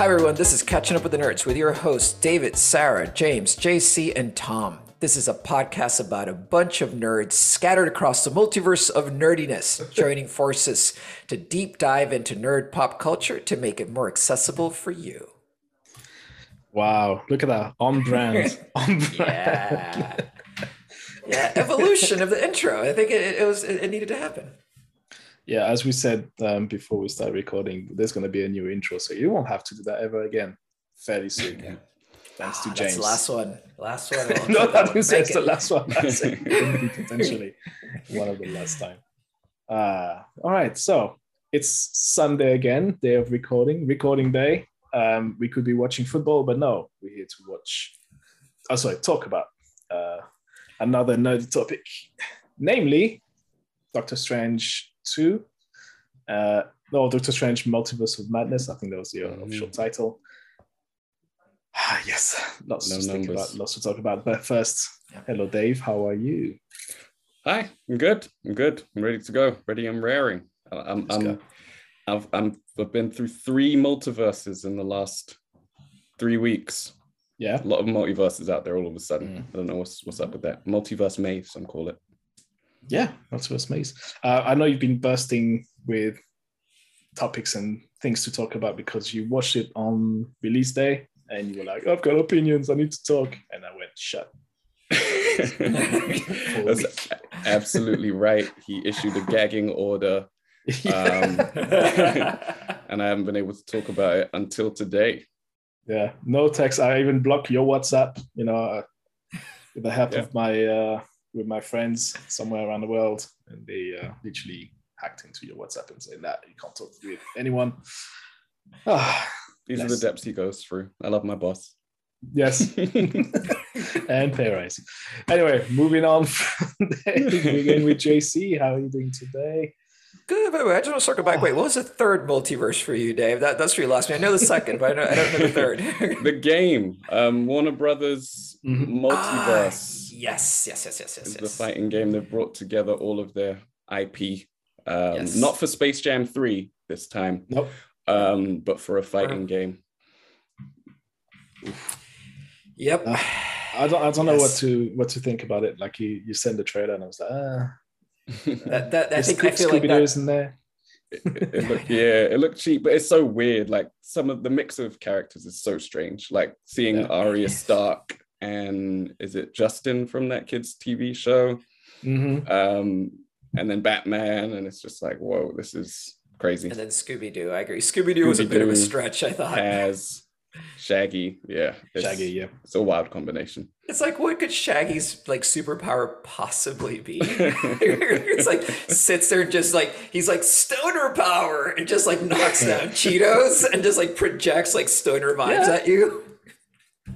Hi, everyone. This is Catching Up with the Nerds with your hosts, David, Sarah, James, JC, and Tom. This is a podcast about a bunch of nerds scattered across the multiverse of nerdiness, joining forces to deep dive into nerd pop culture to make it more accessible for you. Wow, look at that. On brand. On brand. Yeah. yeah, evolution of the intro. I think it, it was it needed to happen. Yeah, as we said um, before we start recording, there's going to be a new intro, so you won't have to do that ever again fairly soon. Yeah. Thanks to Ah, James. That's the last one. Last one. No, that that one. was Make it's the last one. That's. Potentially one of the last time. Uh, all right, so it's Sunday again, day of recording, recording day. Um, we could be watching football, but no, we're here to watch. Oh, sorry, talk about uh, another nerdy topic, namely Doctor Strange Two. Uh, no, Doctor Strange Multiverse of Madness. I think that was the Mhm. official title. Ah, yes, lots No to think about, lots to talk about. But first, hello, Dave. How are you? Hi, I'm good. I'm good. I'm ready to go. Ready and raring. I- I'm, Let's I'm, go. I've, I'm, I've been through three multiverses in the last three weeks. Yeah, A lot of multiverses out there all of a sudden. Mm. I don't know what's what's up with that. Multiverse maze, some call it. Yeah, Multiverse Maze. Uh, I know you've been bursting with topics and things to talk about because you watched it on release day and you were like, "I've got opinions. I need to talk," and I went, "Shut." That's absolutely right. He issued a gagging order, um, and I haven't been able to talk about it until today. Yeah, no text. I even blocked your WhatsApp. You know, uh, with the help Yeah. of my uh, with my friends somewhere around the world, and they uh, literally hacked into your WhatsApp and said that you can't talk with anyone. Ah, These are the depths he goes through. I love my boss. yes, and pay rise. Anyway, moving on from there, we begin with JC. How are you doing today? Good, but I just want to circle back. Wait, what was the third multiverse for you, Dave? That, that's where you lost me. I know the second, but I don't, I don't know the third. the game, um, Warner Brothers Mhm. MultiVersus Ah, yes, yes, yes, yes, yes, the yes. fighting game that brought together all of their IP. Um, Yes. Not for Space Jam 3 this time, Nope. um, but for a fighting Uh-huh. game. Yep. Uh, I don't. I don't know what to what to think about it. Like you, you send the trailer, and I was like, ah, That, that, I is think I feel like Scooby-Doo that. isn't there. it, it looked, yeah, it looked cheap, but it's so weird. Like some of the mix of characters is so strange. Like seeing Yeah. Arya Stark and is it Justin from that kid's TV show? Mm-hmm. Um, and then Batman, and it's just like, whoa, this is crazy. And then Scooby Doo. I agree. Scooby Doo was a bit of a stretch, I thought. As Shaggy, yeah, it's, Shaggy, yeah. it's a wild combination. It's like, what could Shaggy's like superpower possibly be? it's like sits there and just like he's like stoner power and just like knocks down Cheetos and just like projects like stoner vibes Yeah. at you.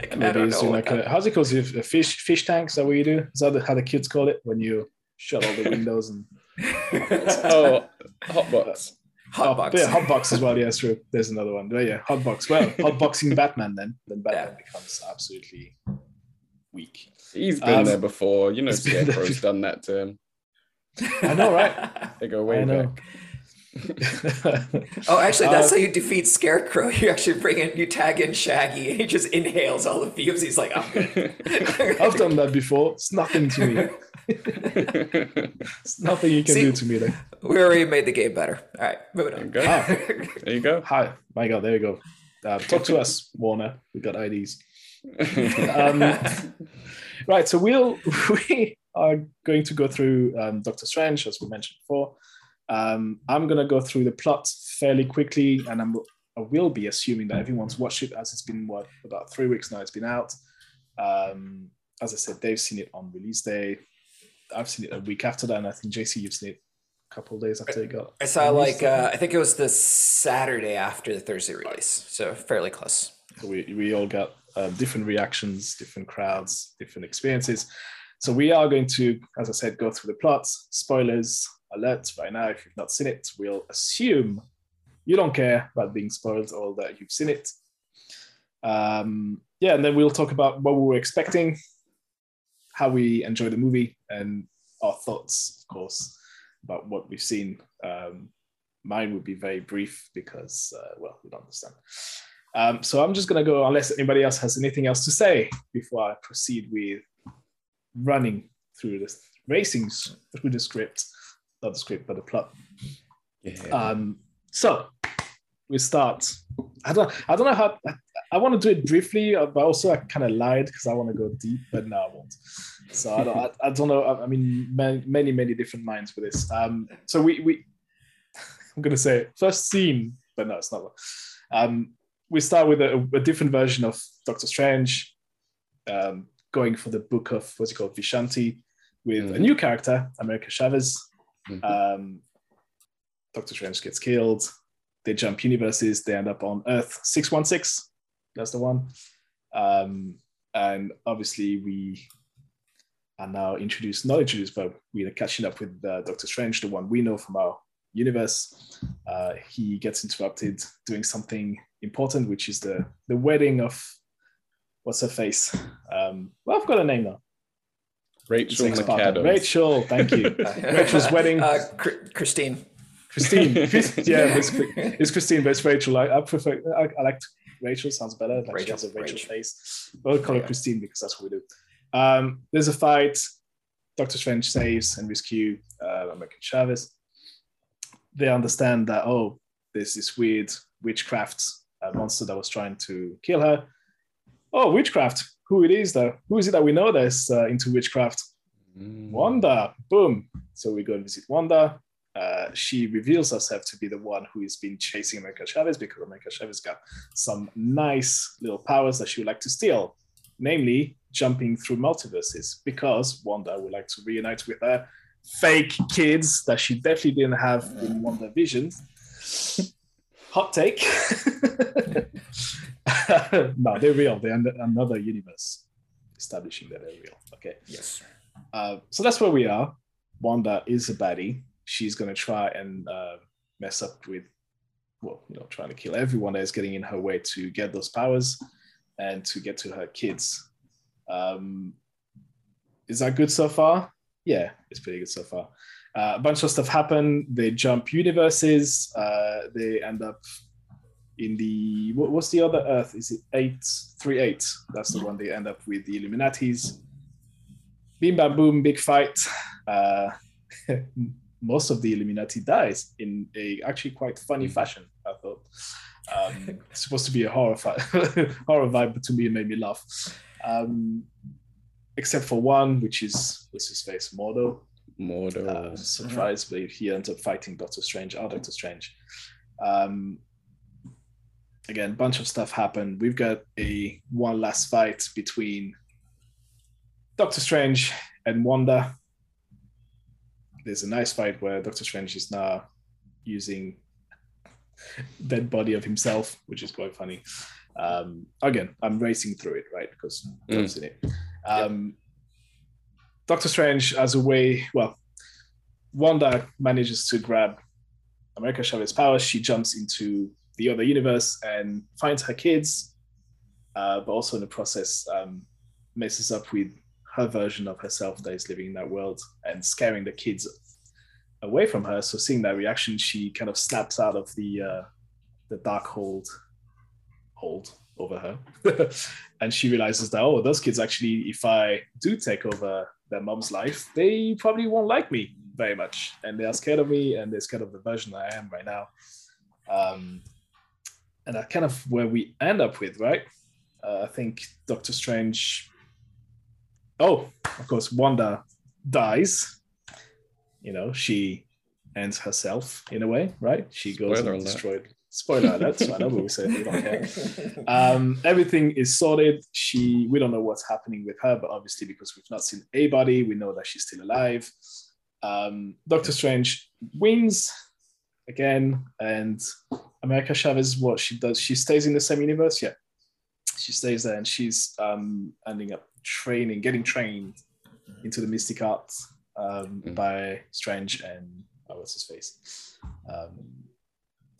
Like, I Maybe don't know. like a, how's it called? A fish fish tank? Is that what you do? Is that how the kids call it when you shut all the windows and that- Oh, Hotbox. Hot box. Oh, yeah, hotbox as well. Yeah, true. There's another one. But yeah, hotbox. Well, hot hotboxing Batman then. Then Batman becomes absolutely weak. He's been Um, there before. You know, he's been there Scarecrow's done that to him. I know, right? They go way I know. back. Oh, actually, that's Uh, how you defeat Scarecrow. You actually bring in, you tag in Shaggy, and he just inhales all the fumes. He's like, I'm good. I've done that before. It's nothing to me. It's nothing you can See- do to me. Then. we already made the game better. All right, moving on. There you there you go. Hi, my God, there you go. Uh, talk to us, Warner. We got IDs. um, right, so we'll we are going to go through um, Doctor Strange, as we mentioned before. Um, I'm going to go through the plot fairly quickly, and I'm, I will be assuming that everyone's watched it, as it's been what about three weeks now. It's been out. Um, as I said, they've seen it on release day. I've seen it a week after that, and I think JC, you've seen it a couple of days after it got. I saw released. like uh, I think it was the Saturday after the Thursday release, so fairly close. So we, we all got um, different reactions, different crowds, different experiences. So we are going to, as I said, go through the plots. Spoilers alert right now. If you've not seen it, we'll assume you don't care about being spoiled or that you've seen it. Um, yeah, and then we'll talk about what we were expecting, how we enjoy the movie, and our thoughts, of course, about what we've seen. Um, mine would be very brief because, uh, well, we don't understand. Um, so I'm just going to go unless anybody else has anything else to say before I proceed with running through the racing through the script, not the script, but the plot. Yeah. Um, so we start. I don't. I don't know how. I, want to do it briefly, uh, but also I kind of lied because I want to go deep, but no, I won't. So I don't. I, I don't know. I, mean, many, many, many different minds for this. Um, so we we. I'm gonna say first scene, but no, it's not. Um, we start with a, a different version of Doctor Strange, um, going for the book of what's it called, Vishanti, with a Mhm. new character, America Chavez. Mhm. Um, Doctor Strange gets killed. They jump universes. They end up on Earth 616. That's the one. Um, and obviously, we are now introduced, not introduced, but we are catching up with uh, Doctor Strange, the one we know from our universe. Uh, he gets interrupted doing something important, which is the, the wedding of what's her face? Um, well, I've got a name now. Rachel Sex. McAdams. Rachel, thank you. Rachel's wedding. Uh, Christine. Christine. yeah, it's, it's Christine, but it's Rachel. I, I prefer. I, I like Rachel. Sounds better. Like she Rachel, has a Rachel, Rachel. face. I'll call her Yeah. Christine because that's what we do. Um, there's a fight. Doctor Strange saves and rescue uh, American Chavez. They understand that oh, there's this weird witchcraft uh, monster that was trying to kill her. Oh, witchcraft. Who it is though? Who is it that we know that's uh, into witchcraft? Mm. Wanda. Boom. So we go and visit Wanda. Uh, she reveals herself to be the one who has been chasing America Chavez because America Chavez got some nice little powers that she would like to steal, namely jumping through multiverses because Wanda would like to reunite with her fake kids that she definitely didn't have in Wanda Vision. Hot take. no, they're real. They're another universe, establishing that they're real. Okay. Yes. Uh, so that's where we are. Wanda is a baddie. She's going to try and uh, mess up with, well, you know, trying to kill everyone that is getting in her way to get those powers and to get to her kids. Um, is that good so far? Yeah, it's pretty good so far. Uh, a bunch of stuff happen. They jump universes. Uh, they end up in the what, what's the other Earth? Is it eight three eight? That's the one they end up with the Illuminatis bim bam boom, big fight. Uh, most of the Illuminati dies in a actually quite funny fashion. I thought um, it's supposed to be a horror fi- horror vibe, but to me it made me laugh. Um, except for one, which is what's his face, Mordo. Mordo. Uh, surprise, but he ends up fighting Doctor Strange, our Doctor Strange. Um, again, bunch of stuff happened. We've got a one last fight between Doctor Strange and Wanda. There's a nice fight where Doctor Strange is now using dead body of himself, which is quite funny. Um, again, I'm racing through it, right? Because Mm. I've seen it. Um, Doctor Strange, as a way, well, Wanda manages to grab America Chavez powers. She jumps into the other universe and finds her kids, uh, but also in the process um, messes up with her version of herself that is living in that world and scaring the kids away from her. So seeing that reaction, she kind of snaps out of the uh, the Darkhold hold over her, and she realizes that oh, those kids actually, if I do take over their mom's life, they probably won't like me very much, and they are scared of me, and they're scared of the version that I am right now. Um, and that kind of where we end up with, right? Uh, I think Doctor Strange. Oh, of course, Wanda dies. You know, she ends herself in a way, right? She goes Spoiler and destroyed. Spoiler alert! I know, but we say we don't care. Um, everything is sorted. She, we don't know what's happening with her, but obviously because we've not seen a body, we know that she's still alive. Um, Doctor Strange wins again, and America Chavez, what she does, she stays in the same universe. Yeah, she stays there, and she's um, ending up training, getting trained into the mystic arts um, Mm. by Strange and oh, what's his face? Um,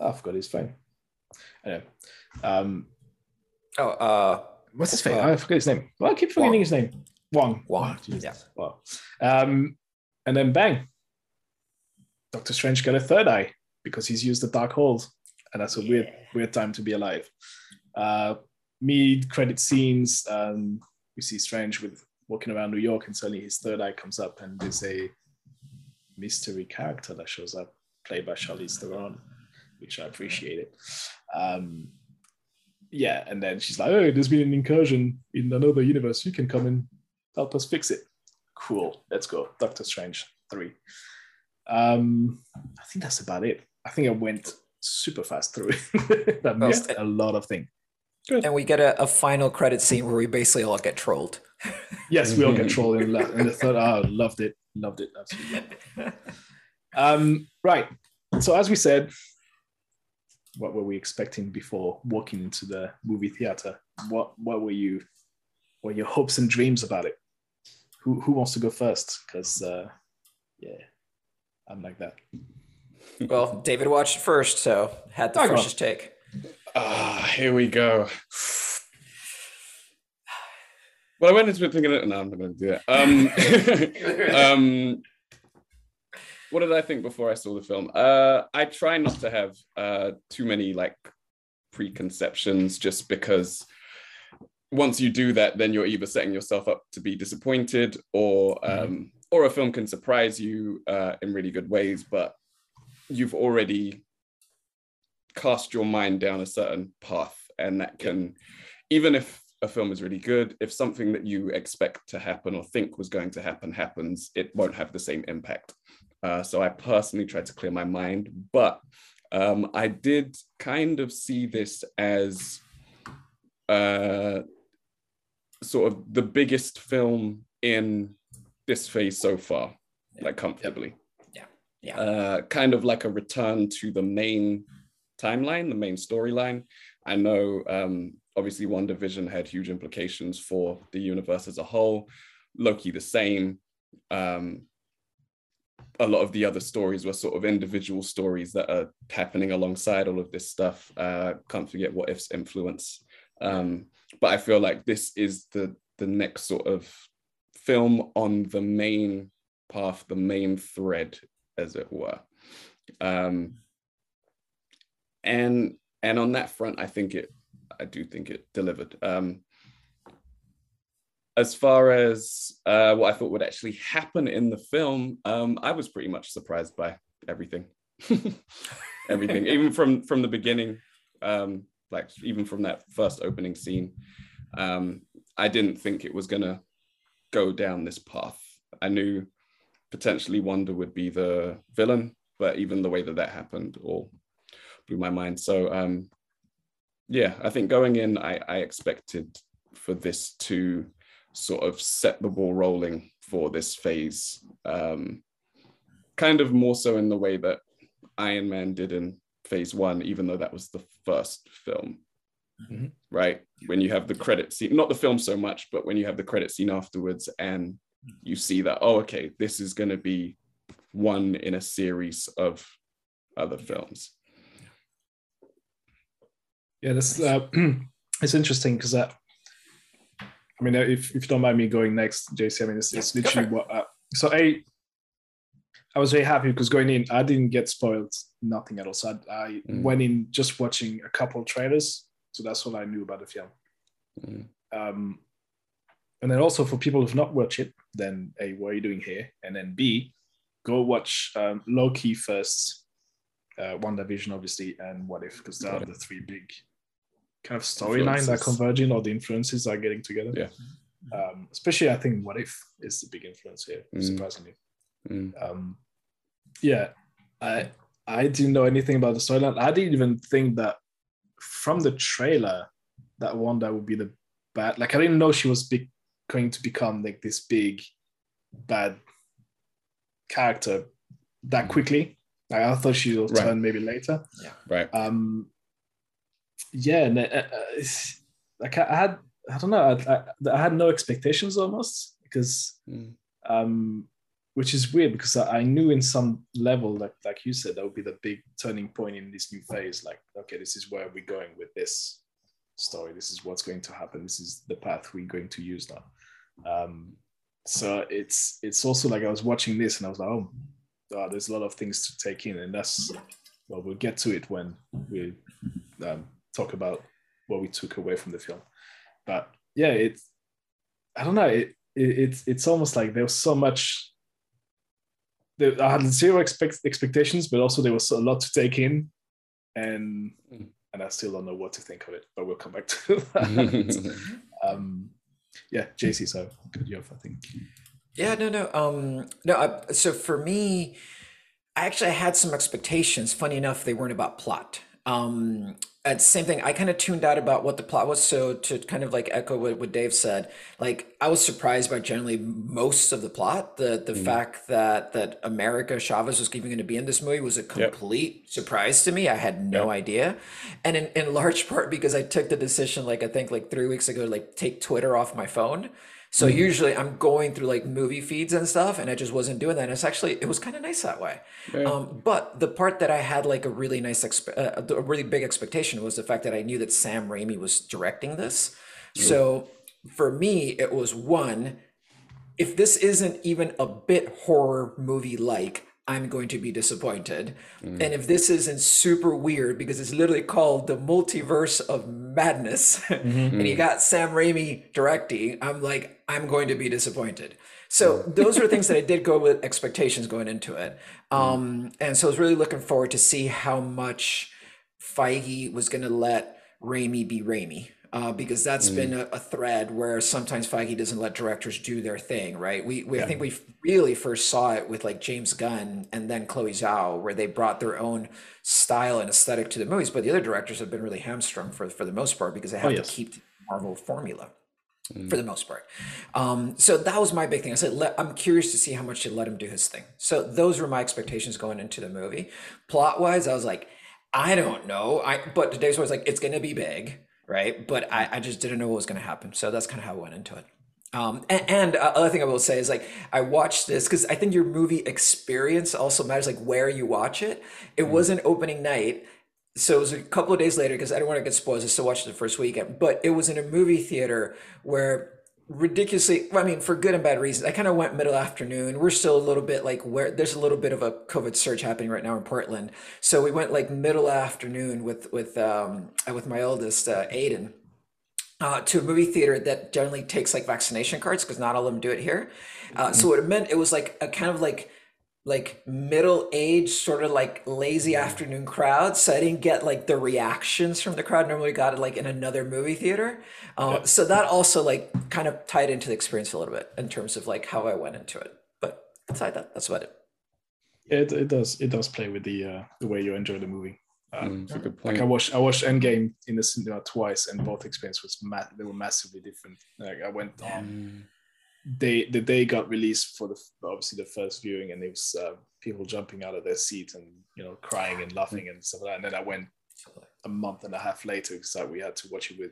oh, I forgot his name. Anyway, um, Oh, uh, what's his name? Uh, I forget his name. Well, I keep forgetting Wong. his name. Wong. Wong, Oh, yeah. Wow. Um, and then bang, Doctor Strange got a third eye because he's used the Darkhold, and that's a weird, weird time to be alive. Uh, mid credit scenes, um, we see Strange with walking around New York, and suddenly his third eye comes up, and there's a mystery character that shows up, played by Charlize Theron, which I appreciated. Um, yeah, and then she's like, "Oh, there's been an incursion in another universe. You can come and help us fix it." Cool, let's go. Doctor Strange three. Um, I think that's about it. I think I went super fast through it. I missed a lot of things. And we get a, a, final credit scene where we basically all get trolled. yes, we all get trolled in, the, in the third. Oh, loved it, loved it, absolutely loved it. Um, right. So as we said, what were we expecting before walking into the movie theater? What what were you? What were your hopes and dreams about it? Who who wants to go first? Because uh, yeah, I'm like that. Well, David watched it first, so had the I freshest take. Ah, here we go. Well, I went into it thinking, no, I'm not going to do that. Um, um, what did I think before I saw the film? Uh, I try not to have uh, too many like preconceptions, just because once you do that, then you're either setting yourself up to be disappointed, or mm-hmm. um, or a film can surprise you uh, in really good ways, but you've already cast your mind down a certain path, and that can, even if a film is really good, if something that you expect to happen or think was going to happen happens, it won't have the same impact. Uh, so I personally tried to clear my mind, but um, I did kind of see this as uh, sort of the biggest film in this phase so far, yeah. like comfortably. Yeah. Yeah. Uh, kind of like a return to the main timeline, the main storyline. I know um, obviously WandaVision had huge implications for the universe as a whole. Loki the same. Um, a lot of the other stories were sort of individual stories that are happening alongside all of this stuff. Uh, can't forget what if's influence. Um, but I feel like this is the the next sort of film on the main path, the main thread, as it were. Um, and and on that front, I think it, I do think it delivered. Um, as far as uh, what I thought would actually happen in the film, um, I was pretty much surprised by everything, everything, even from from the beginning, um, like even from that first opening scene. Um, I didn't think it was gonna go down this path. I knew potentially Wanda would be the villain, but even the way that that happened all blew my mind. So um, yeah, I think going in, I, I expected for this to sort of set the ball rolling for this phase. Um, kind of more so in the way that Iron Man did in phase one, even though that was the first film. Mm-hmm. Right. When you have the credit scene, not the film so much, but when you have the credit scene afterwards and you see that, oh, okay, this is going to be one in a series of other films. Yeah, this uh, it's interesting because uh, I mean, if, if you don't mind me going next, JC, I mean, it's, it's literally what. Uh, so I, I was very happy because going in, I didn't get spoiled, nothing at all. So I, I mm. went in just watching a couple of trailers, so that's all I knew about the film. Mm. Um, and then also for people who've not watched it, then A, what are you doing here? And then B, go watch um, Loki first, uh, WandaVision, obviously, and What If, because they are the three big kind of storyline that converging or the influences are getting together. Yeah. Um, especially, I think What If is the big influence here, mm. surprisingly. Mm. Um, yeah, I I didn't know anything about the storyline. I didn't even think that from the trailer that Wanda would be the bad. Like I didn't know she was big, going to become like this big bad character that mm. quickly. Like, I thought she will right. turn maybe later. Yeah, right. Um, yeah, and uh, uh like I had, I don't know, I, I, I had no expectations almost because, mm. um, which is weird because I, I knew in some level, like like you said, that would be the big turning point in this new phase. Like, okay, this is where we're going with this story. This is what's going to happen. This is the path we're going to use now. Um, so it's it's also like I was watching this and I was like, oh, oh, there's a lot of things to take in, and that's well, we'll get to it when we um, talk about what we took away from the film. But yeah, it's I don't know. It, it it's it's almost like there was so much. There, I had zero expect, expectations, but also there was a lot to take in, and Mm. and I still don't know what to think of it. But we'll come back to that. um, yeah, JC, so good you have, I think. Yeah, no, no. Um, no. I, so for me, I actually had some expectations. Funny enough, they weren't about plot. Um, and same thing. I kind of tuned out about what the plot was. So to kind of like echo what, what Dave said, like I was surprised by generally most of the plot. The the mm-hmm. fact that that America Chavez was even going to be in this movie was a complete surprise to me. I had no idea, and in, in large part because I took the decision, like I think like three weeks ago, to, like take Twitter off my phone. So mm-hmm. usually I'm going through like movie feeds and stuff, and I just wasn't doing that. And it's actually it was kind of nice that way. Um, but the part that I had like a really nice, expe- uh, a really big expectation was the fact that I knew that Sam Raimi was directing this. Mm-hmm. So for me, it was one. If this isn't even a bit horror movie like, I'm going to be disappointed. Mm-hmm. And if this isn't super weird because it's literally called the multiverse of madness, and you got Sam Raimi directing, I'm like, I'm going to be disappointed. So those are things that I did go with expectations going into it. Um, and so I was really looking forward to see how much Feige was going to let Raimi be Raimi. Uh, because that's been a, a thread where sometimes Feige doesn't let directors do their thing, right? We, we I think we really first saw it with like James Gunn and then Chloe Zhao, where they brought their own style and aesthetic to the movies. But the other directors have been really hamstrung for for the most part because they have yes. to keep the Marvel formula for the most part. Um, so that was my big thing. I said, let, I'm curious to see how much they let him do his thing. So those were my expectations going into the movie. Plot wise, I was like, I don't know. I but today's was like, it's gonna be big, right? But I, I just didn't know what was gonna happen. So that's kind of how I went into it. Um, and, and uh, other thing I will say is like I watched this because I think your movie experience also matters, like where you watch it. It wasn't opening night, so it was a couple of days later because I don't want to get spoiled. I still watched the first weekend, but it was in a movie theater where ridiculously, I mean, for good and bad reasons. I kind of went middle afternoon. We're still a little bit like where there's a little bit of a COVID surge happening right now in Portland, so we went like middle afternoon with with um with my oldest uh, Aiden. Uh, to a movie theater that generally takes like vaccination cards because not all of them do it here. Uh, So what it meant it was like a kind of like like middle aged sort of like lazy afternoon crowd so i didn't get like the reactions from the crowd. Normally got it like in another movie theater. Uh, so that also like kind of tied into the experience a little bit in terms of like how i went into it. But aside that that's about it. It, it does it does play with the uh, the way you enjoy the movie. Um, Mm, it's a good like. I watched I watched Endgame in the cinema twice, and both experiences was ma- they were massively different. Like I went on Day the day got released for the obviously the first viewing, and it was uh, people jumping out of their seat and you know crying and laughing and stuff like that. And then I went a month and a half later because like, we had to watch it with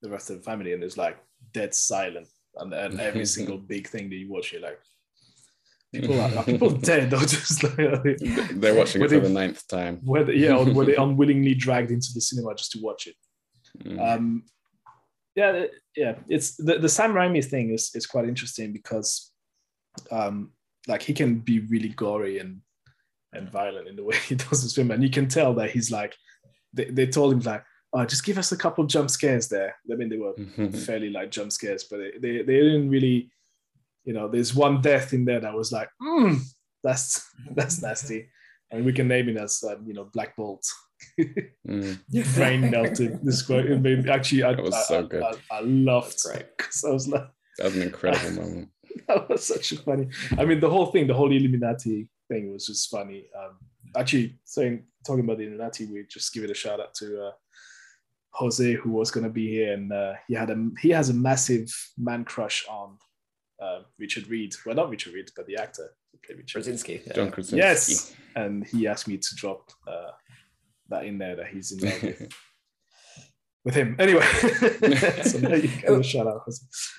the rest of the family, and it's like dead silent. And, and every single big thing that you watch, you're like, people are, are people dead or just like They're watching it for they- the ninth time. whether yeah or were they unwillingly dragged into the cinema just to watch it Mm. um yeah yeah. It's the, the sam raimi thing is is quite interesting because um like he can be really gory and and violent in the way he does his film. And you can tell that he's like they, they told him like oh just give us a couple of jump scares there. I mean they were Mm-hmm. fairly like jump scares but they, they, they didn't really you know there's one death in there that was like mm, that's that's nasty I mean, we can name it as um, you know Black Bolt. Mm. Brain melted. This quote. I mean, actually, I, That was I, so good. I, I loved That's great. because I was like, That was an incredible moment. that was such a funny. I mean, the whole thing, the whole Illuminati thing was just funny. Um, actually, saying talking about the Illuminati, we just give it a shout out to uh, Jose, who was going to be here, and uh, he had a he has a massive man crush on uh, Richard Reed. Well, not Richard Reed, but the actor who played yeah. John Krasinski. Yes, and he asked me to drop uh, that in there that he's in love with, with him. Anyway, so now you can a shout out.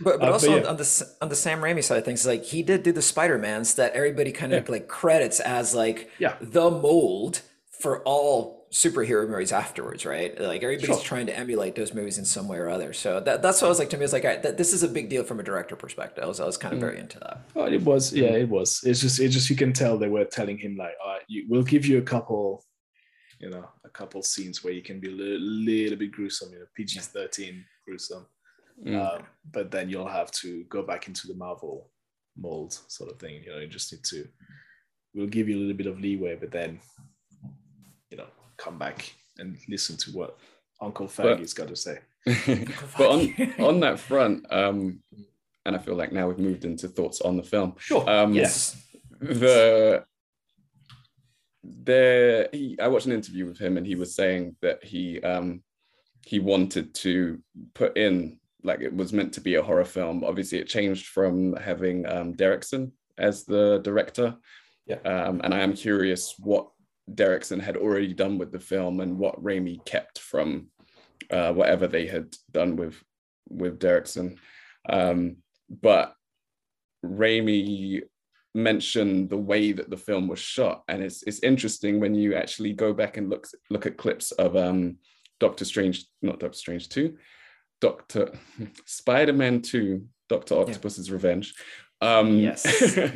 But, but Uh, also but on, yeah. on the on the Sam Raimi side of things, like he did do the Spider Mans that everybody kind of like credits as like Yeah. the mold for all superhero movies afterwards, right? Like everybody's Sure. trying to emulate those movies in some way or other. So that, that's what I was like to me. It's like all right, that, this is a big deal from a director perspective. I was, I was Mm. kind of very into that. Oh, it was, yeah, it was. It's just, it just you can tell they were telling him like, all right, you, we'll give you a couple you know a couple scenes where you can be a little, little bit gruesome, you know, PG thirteen gruesome. Mm. Um, but then you'll have to go back into the Marvel mold sort of thing. You know, you just need to. We'll give you a little bit of leeway, but then, you know, come back and listen to what Uncle Feige's got to say. but on on that front, um, and I feel like now we've moved into thoughts on the film. Sure. Um, yes. the there he I watched an interview with him and he was saying that he um he wanted to put in like it was meant to be a horror film. Obviously it changed from having um Derrickson as the director. Yeah. Um and I am curious what Derrickson had already done with the film and what Raimi kept from uh whatever they had done with with Derrickson. Um but Raimi mentioned the way that the film was shot and it's it's interesting when you actually go back and look look at clips of um Doctor Strange not Doctor Strange 2 Doctor Spider-Man 2 Doctor Octopus's Revenge um Yes.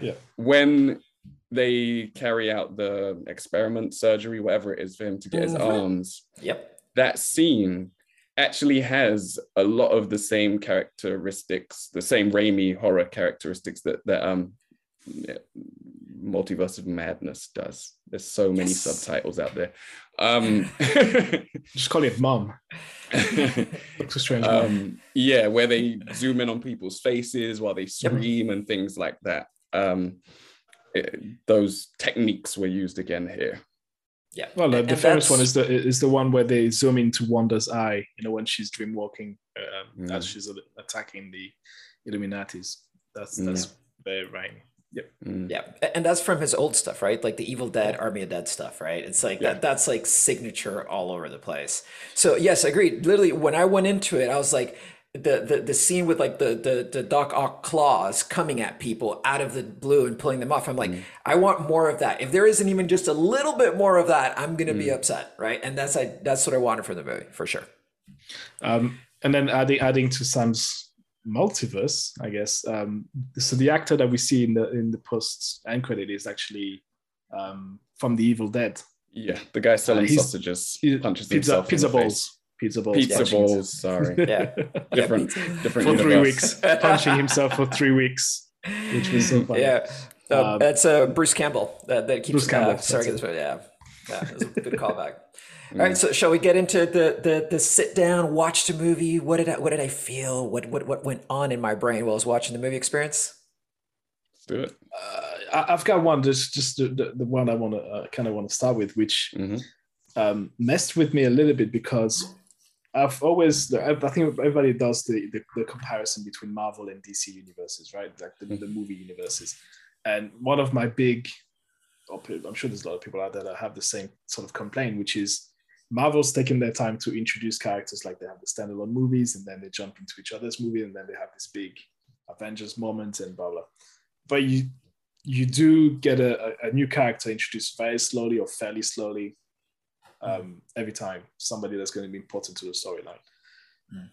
Yeah, when they carry out the experiment surgery whatever it is for him to get his Mhm. arms Yep. that scene actually has a lot of the same characteristics, the same Raimi horror characteristics that that um yeah, Multiverse of Madness does. There's so many Yes. subtitles out there. Um, just call it Mom. Doctor Strange. Mom. um, yeah, where they zoom in on people's faces while they scream and things like that. Um, it- those techniques were used again here. Yeah. Well, the, And- the and famous that's- one is the is the one where they zoom into Wanda's eye, you know, when she's dreamwalking um, Mm. as she's attacking the Illuminatis. That's that's very right. Yep. Mm. Yeah, and that's from his old stuff, right? Like the Evil Dead, Army of Dead stuff, right? It's like Yeah. that. That's like signature all over the place. So yes, agreed. Literally, when I went into it, I was like, the the, the scene with like the, the the Doc Ock claws coming at people out of the blue and pulling them off. I'm like, I want more of that. If there isn't even just a little bit more of that, I'm gonna be upset, right? And that's I that's what I wanted from the movie for sure. Um, and then adding adding to Sam's multiverse, I guess. Um, so the actor that we see in the in the post end credit is actually um, from the Evil Dead. Yeah, the guy selling he's- sausages He- punches pizza himself in pizza the face. Balls. Pizza balls. Pizza punching balls. Sorry, Yeah. different, Yeah, different for three weeks, punching himself for three weeks, which was so funny. Yeah, uh, Um, that's uh, Bruce Campbell. That, that keeps Bruce Campbell, Uh, sorry, that's this, yeah, yeah, that's a good callback. All right, so shall we get into the the the sit down, watch the movie? What did I what did I feel? What what what went on in my brain while I was watching the movie experience? Let's do it. Uh, I- I've got one. Just just the, the, the one I want to uh, kind of want to start with, which Mhm. um, messed with me a little bit because I've always I think everybody does the, the the comparison between Marvel and DC universes, right? Like the, the movie universes. And one of my big, I'm sure there's a lot of people out there that have the same sort of complaint, which is Marvel's taking their time to introduce characters like they have the standalone movies and then they jump into each other's movie and then they have this big Avengers moment and blah blah. But you you do get a- a new character introduced very slowly or fairly slowly um, every time somebody that's going to be important to the storyline. Mm.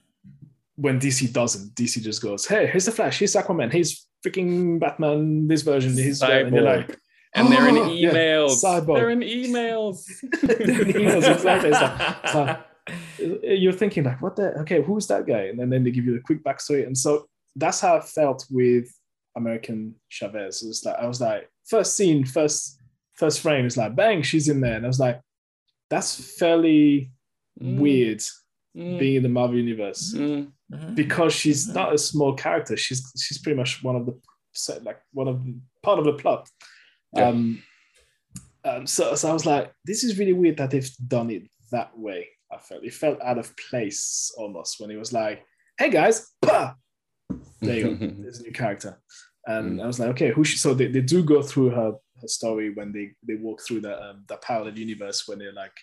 When DC doesn't, DC just goes, "Hey, here's the Flash, here's Aquaman, here's freaking Batman, this version, he's and you're like, and they're in "Oh, yeah, emails. They're in emails. Emails, exactly. It's like- it's like- you're thinking like, what the? Okay, who's that guy? And then, then they give you the quick backstory, and so that's how I felt with American Chavez. It was like I was like, first scene, first first frame is like, bang, she's in there, and I was like, that's fairly Mm, weird mm, being in the Marvel universe mm. Mhm. because she's not a small character. She's she's pretty much one of the so- like one of the, part of the plot. Yeah. Um, um, so so I was like, this is really weird that they've done it that way. I felt it felt out of place almost when it was like, hey guys, bah! there you go, there's a new character. And Mm. I was like, okay, who? Should, so they, they do go through her her story when they they walk through the um, the parallel universe when they're like,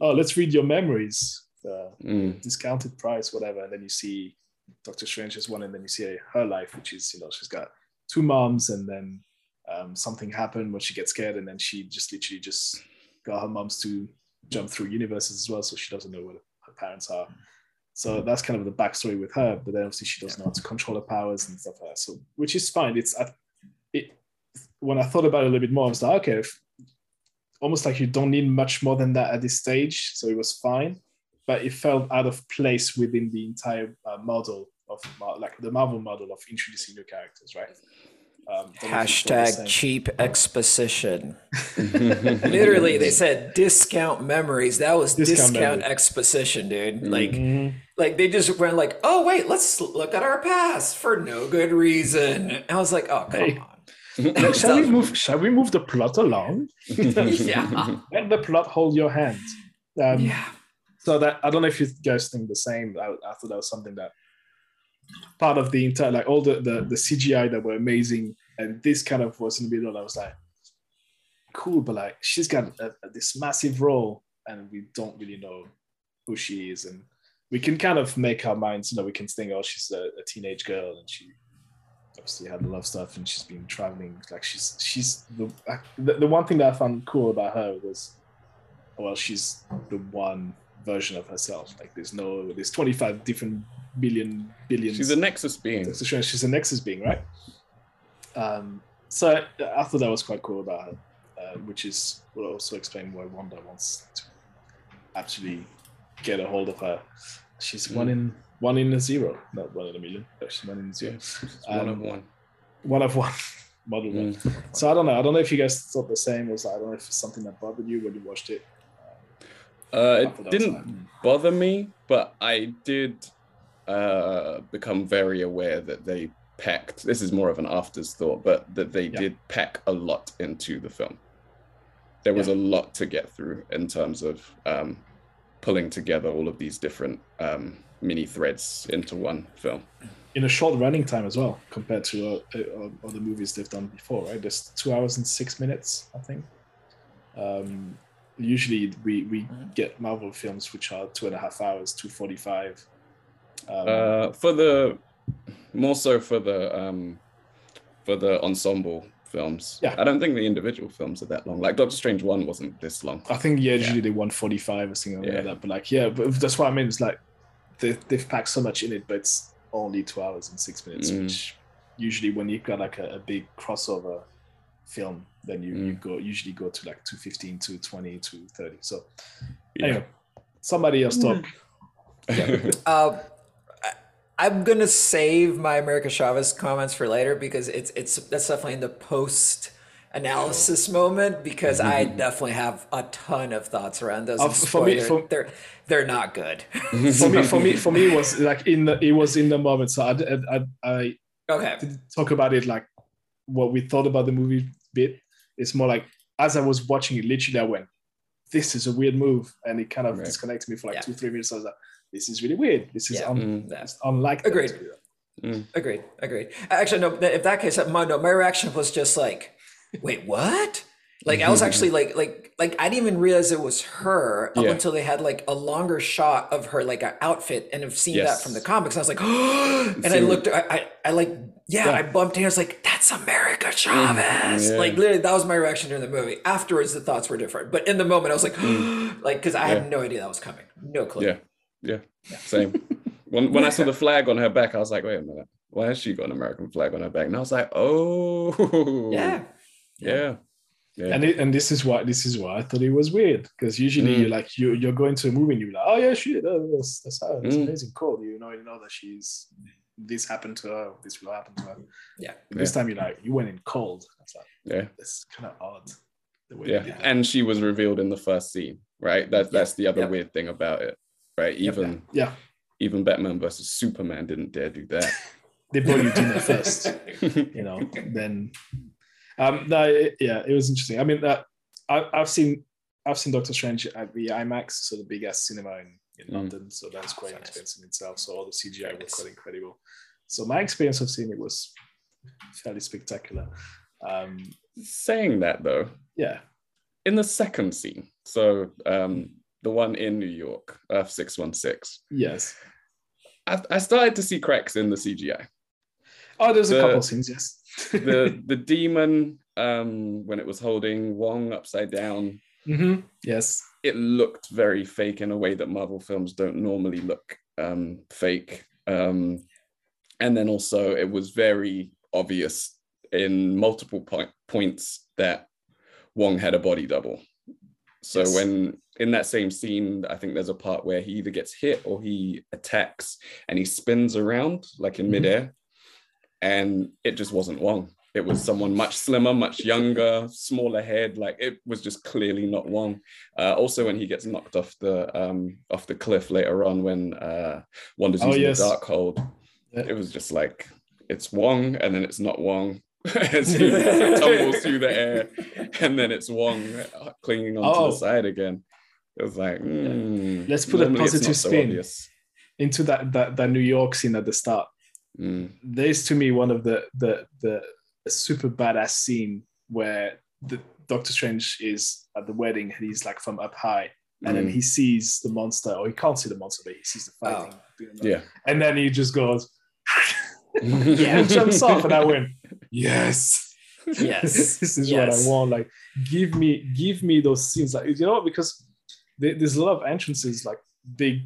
oh, let's read your memories. Uh, Mm. discounted price, whatever. And then you see Doctor Strange Strange's one, and then you see her life, which is, you know, she's got two moms, and then um, something happened when she gets scared, and then she just literally just got her moms to jump through universes as well, so she doesn't know where her parents are. So that's kind of the backstory with her, but then obviously she doesn't know how to control her powers and stuff like that. So, which is fine. It's I, when I thought about it a little bit more, I was like, okay, if almost like you don't need much more than that at this stage, so it was fine. But it felt out of place within the entire uh, model of like the Marvel model of introducing new characters, right? Um, don't know if you feel the Hashtag cheap exposition. Literally, they said discount memories. That was Discount discount, exposition, dude. Like, Mhm. like they just went like, oh wait, let's look at our past for no good reason. I was like, oh come Hey. on. Shall we move? Shall we move the plot along? yeah, Let the plot hold your hand. Um, yeah. So that I don't know if you guys think the same. I, I thought that was something that part of the entire like all the, the the CGI that were amazing, and this kind of was in the middle. I was like, cool, but like she's got a, a- this massive role, and we don't really know who she is, and we can kind of make our minds. You know, we can think, oh, she's a, a teenage girl, and she obviously had a lot of stuff, and she's been traveling. Like she's she's the the, the one thing that I found cool about her was well, she's the one version of herself. Like there's no, there's 25 different billion billions. She's a Nexus being. She's a Nexus being, right? Um, so I, thought that was quite cool about her, uh, which is will also explain why Wanda wants to actually get a hold of her. She's one Mm. in one in a zero, not one in a million. She's one in a zero. Yeah, she's one of Um, one. One of one. Model one. Mm. So I don't know. I don't know if you guys thought the same. Was I don't know if it's something that bothered you when you watched it. Uh, it didn't fine. bother me, but I did uh, become very aware that they packed. This is more of an afterthought, but that they Yeah. did pack a lot into the film. There was Yeah. a lot to get through in terms of um, pulling together all of these different um, mini threads into one film. in a short running time as well compared to uh, uh, other movies they've done before right? There's two hours and six minutes i think. Um, usually we, we get marvel films which are two and a half hours 245 um, Uh, for the more so for the um, for the ensemble films. Yeah. I don't think the individual films are that long. Like Doctor Strange one wasn't this long. i think yeah usually they want 45 or something Yeah. like that but like yeah but that's what i mean it's like they, they've packed so much in it but it's only two hours and six minutes Mm. which usually when you've got like a, a big crossover film then you, you Mm. go usually go to like 215 220 230 so Yeah. anyway somebody else talk Uh, I- I'm gonna save my America Chavez comments for later because it's it's that's definitely in the post analysis moment because I definitely have a ton of thoughts around those. Uh, for me- for- they're they're not good. for me, for me, for me, it was like in the it was in the moment. So I I, I, I okay, didn't talk about it like what we thought about the movie bit. It's more like as I was watching it, literally, I went, "This is a weird move," and it kind of Right. disconnected me for like Yeah. two, three minutes. I was like, "This is really weird. This is Yeah. un- Mm. Unlike." Agreed. do mm. agreed, agreed. Actually, no. If that case, my no, my reaction was just like, wait, what? Like I was mm-hmm. actually like like like I didn't even realize it was her up Yeah. until they had like a longer shot of her like a outfit and have seen that from the comics. I was like, and I looked, I, I, I like, yeah, Yeah. I bumped in. I was like, that's America mm-hmm. Chavez. yeah. Like literally, that was my reaction during the movie. Afterwards, the thoughts were different, but in the moment, I was like, like because I had no idea that was coming, no clue. Yeah. Yeah. Same. when when I saw the flag on her back, I was like, wait a minute, why has she got an American flag on her back? And I was like, oh yeah. Yeah. Yeah. And it, and this is why this is why I thought it was weird because usually Mm. you're like you you're going to a movie and you're like oh yeah shit uh, that's that's her that's Mm. amazing cool you know you know that she's this happened to her this will happen to her Yeah. this time you're like you went in cold it's like Yeah. it's kind of odd the way Yeah. did that. And she was revealed in the first scene, right? That that's the other Yep. weird thing about it. Right. Even yeah even Batman versus Superman didn't dare do that. they brought you dinner first you know then um no it- yeah it was interesting I mean that I, I've seen I've seen Doctor Strange at the IMAX so the big ass cinema in, in Mm. London so that's quite So nice. expensive in itself so all the CGI was quite incredible so my experience of seeing it was fairly spectacular um Saying that though, yeah in the second scene, so um the one in New York, Earth 616, yes I, I started to see cracks in the CGI. oh there's a couple of scenes yes The the demon, um, when it was holding Wong upside down, Mhm. yes it looked very fake in a way that Marvel films don't normally look um, fake. Um, and then also, it was very obvious in multiple point, points that Wong had a body double So Yes. when in that same scene, I think there's a part where he either gets hit or he attacks and he spins around like in Mhm. midair, and it just wasn't Wong. It was someone much slimmer, much younger, smaller head. Like it was just clearly not Wong. Uh, also, when he gets knocked off the um, off the cliff later on, when uh, Wanda's Oh, using yes. the Darkhold, Yeah. it was just like it's Wong, and then it's not Wong. As he tumbles through the air, and then it's Wong clinging onto Oh. the side again. It was like, mm, Let's put a positive not so spin. Into that, that that New York scene at the start. Mm, There's to me one of the the the super badass scene where the Doctor Strange is at the wedding and he's like from up high and then mm, he sees the monster or he can't see the monster but he sees the fighting. yeah. And then he just goes Yeah. and jumps off and I went, yes. Yes. this is Yes. what I want. Like, give me, give me those scenes. Like, you know, because there- there's a lot of entrances, like big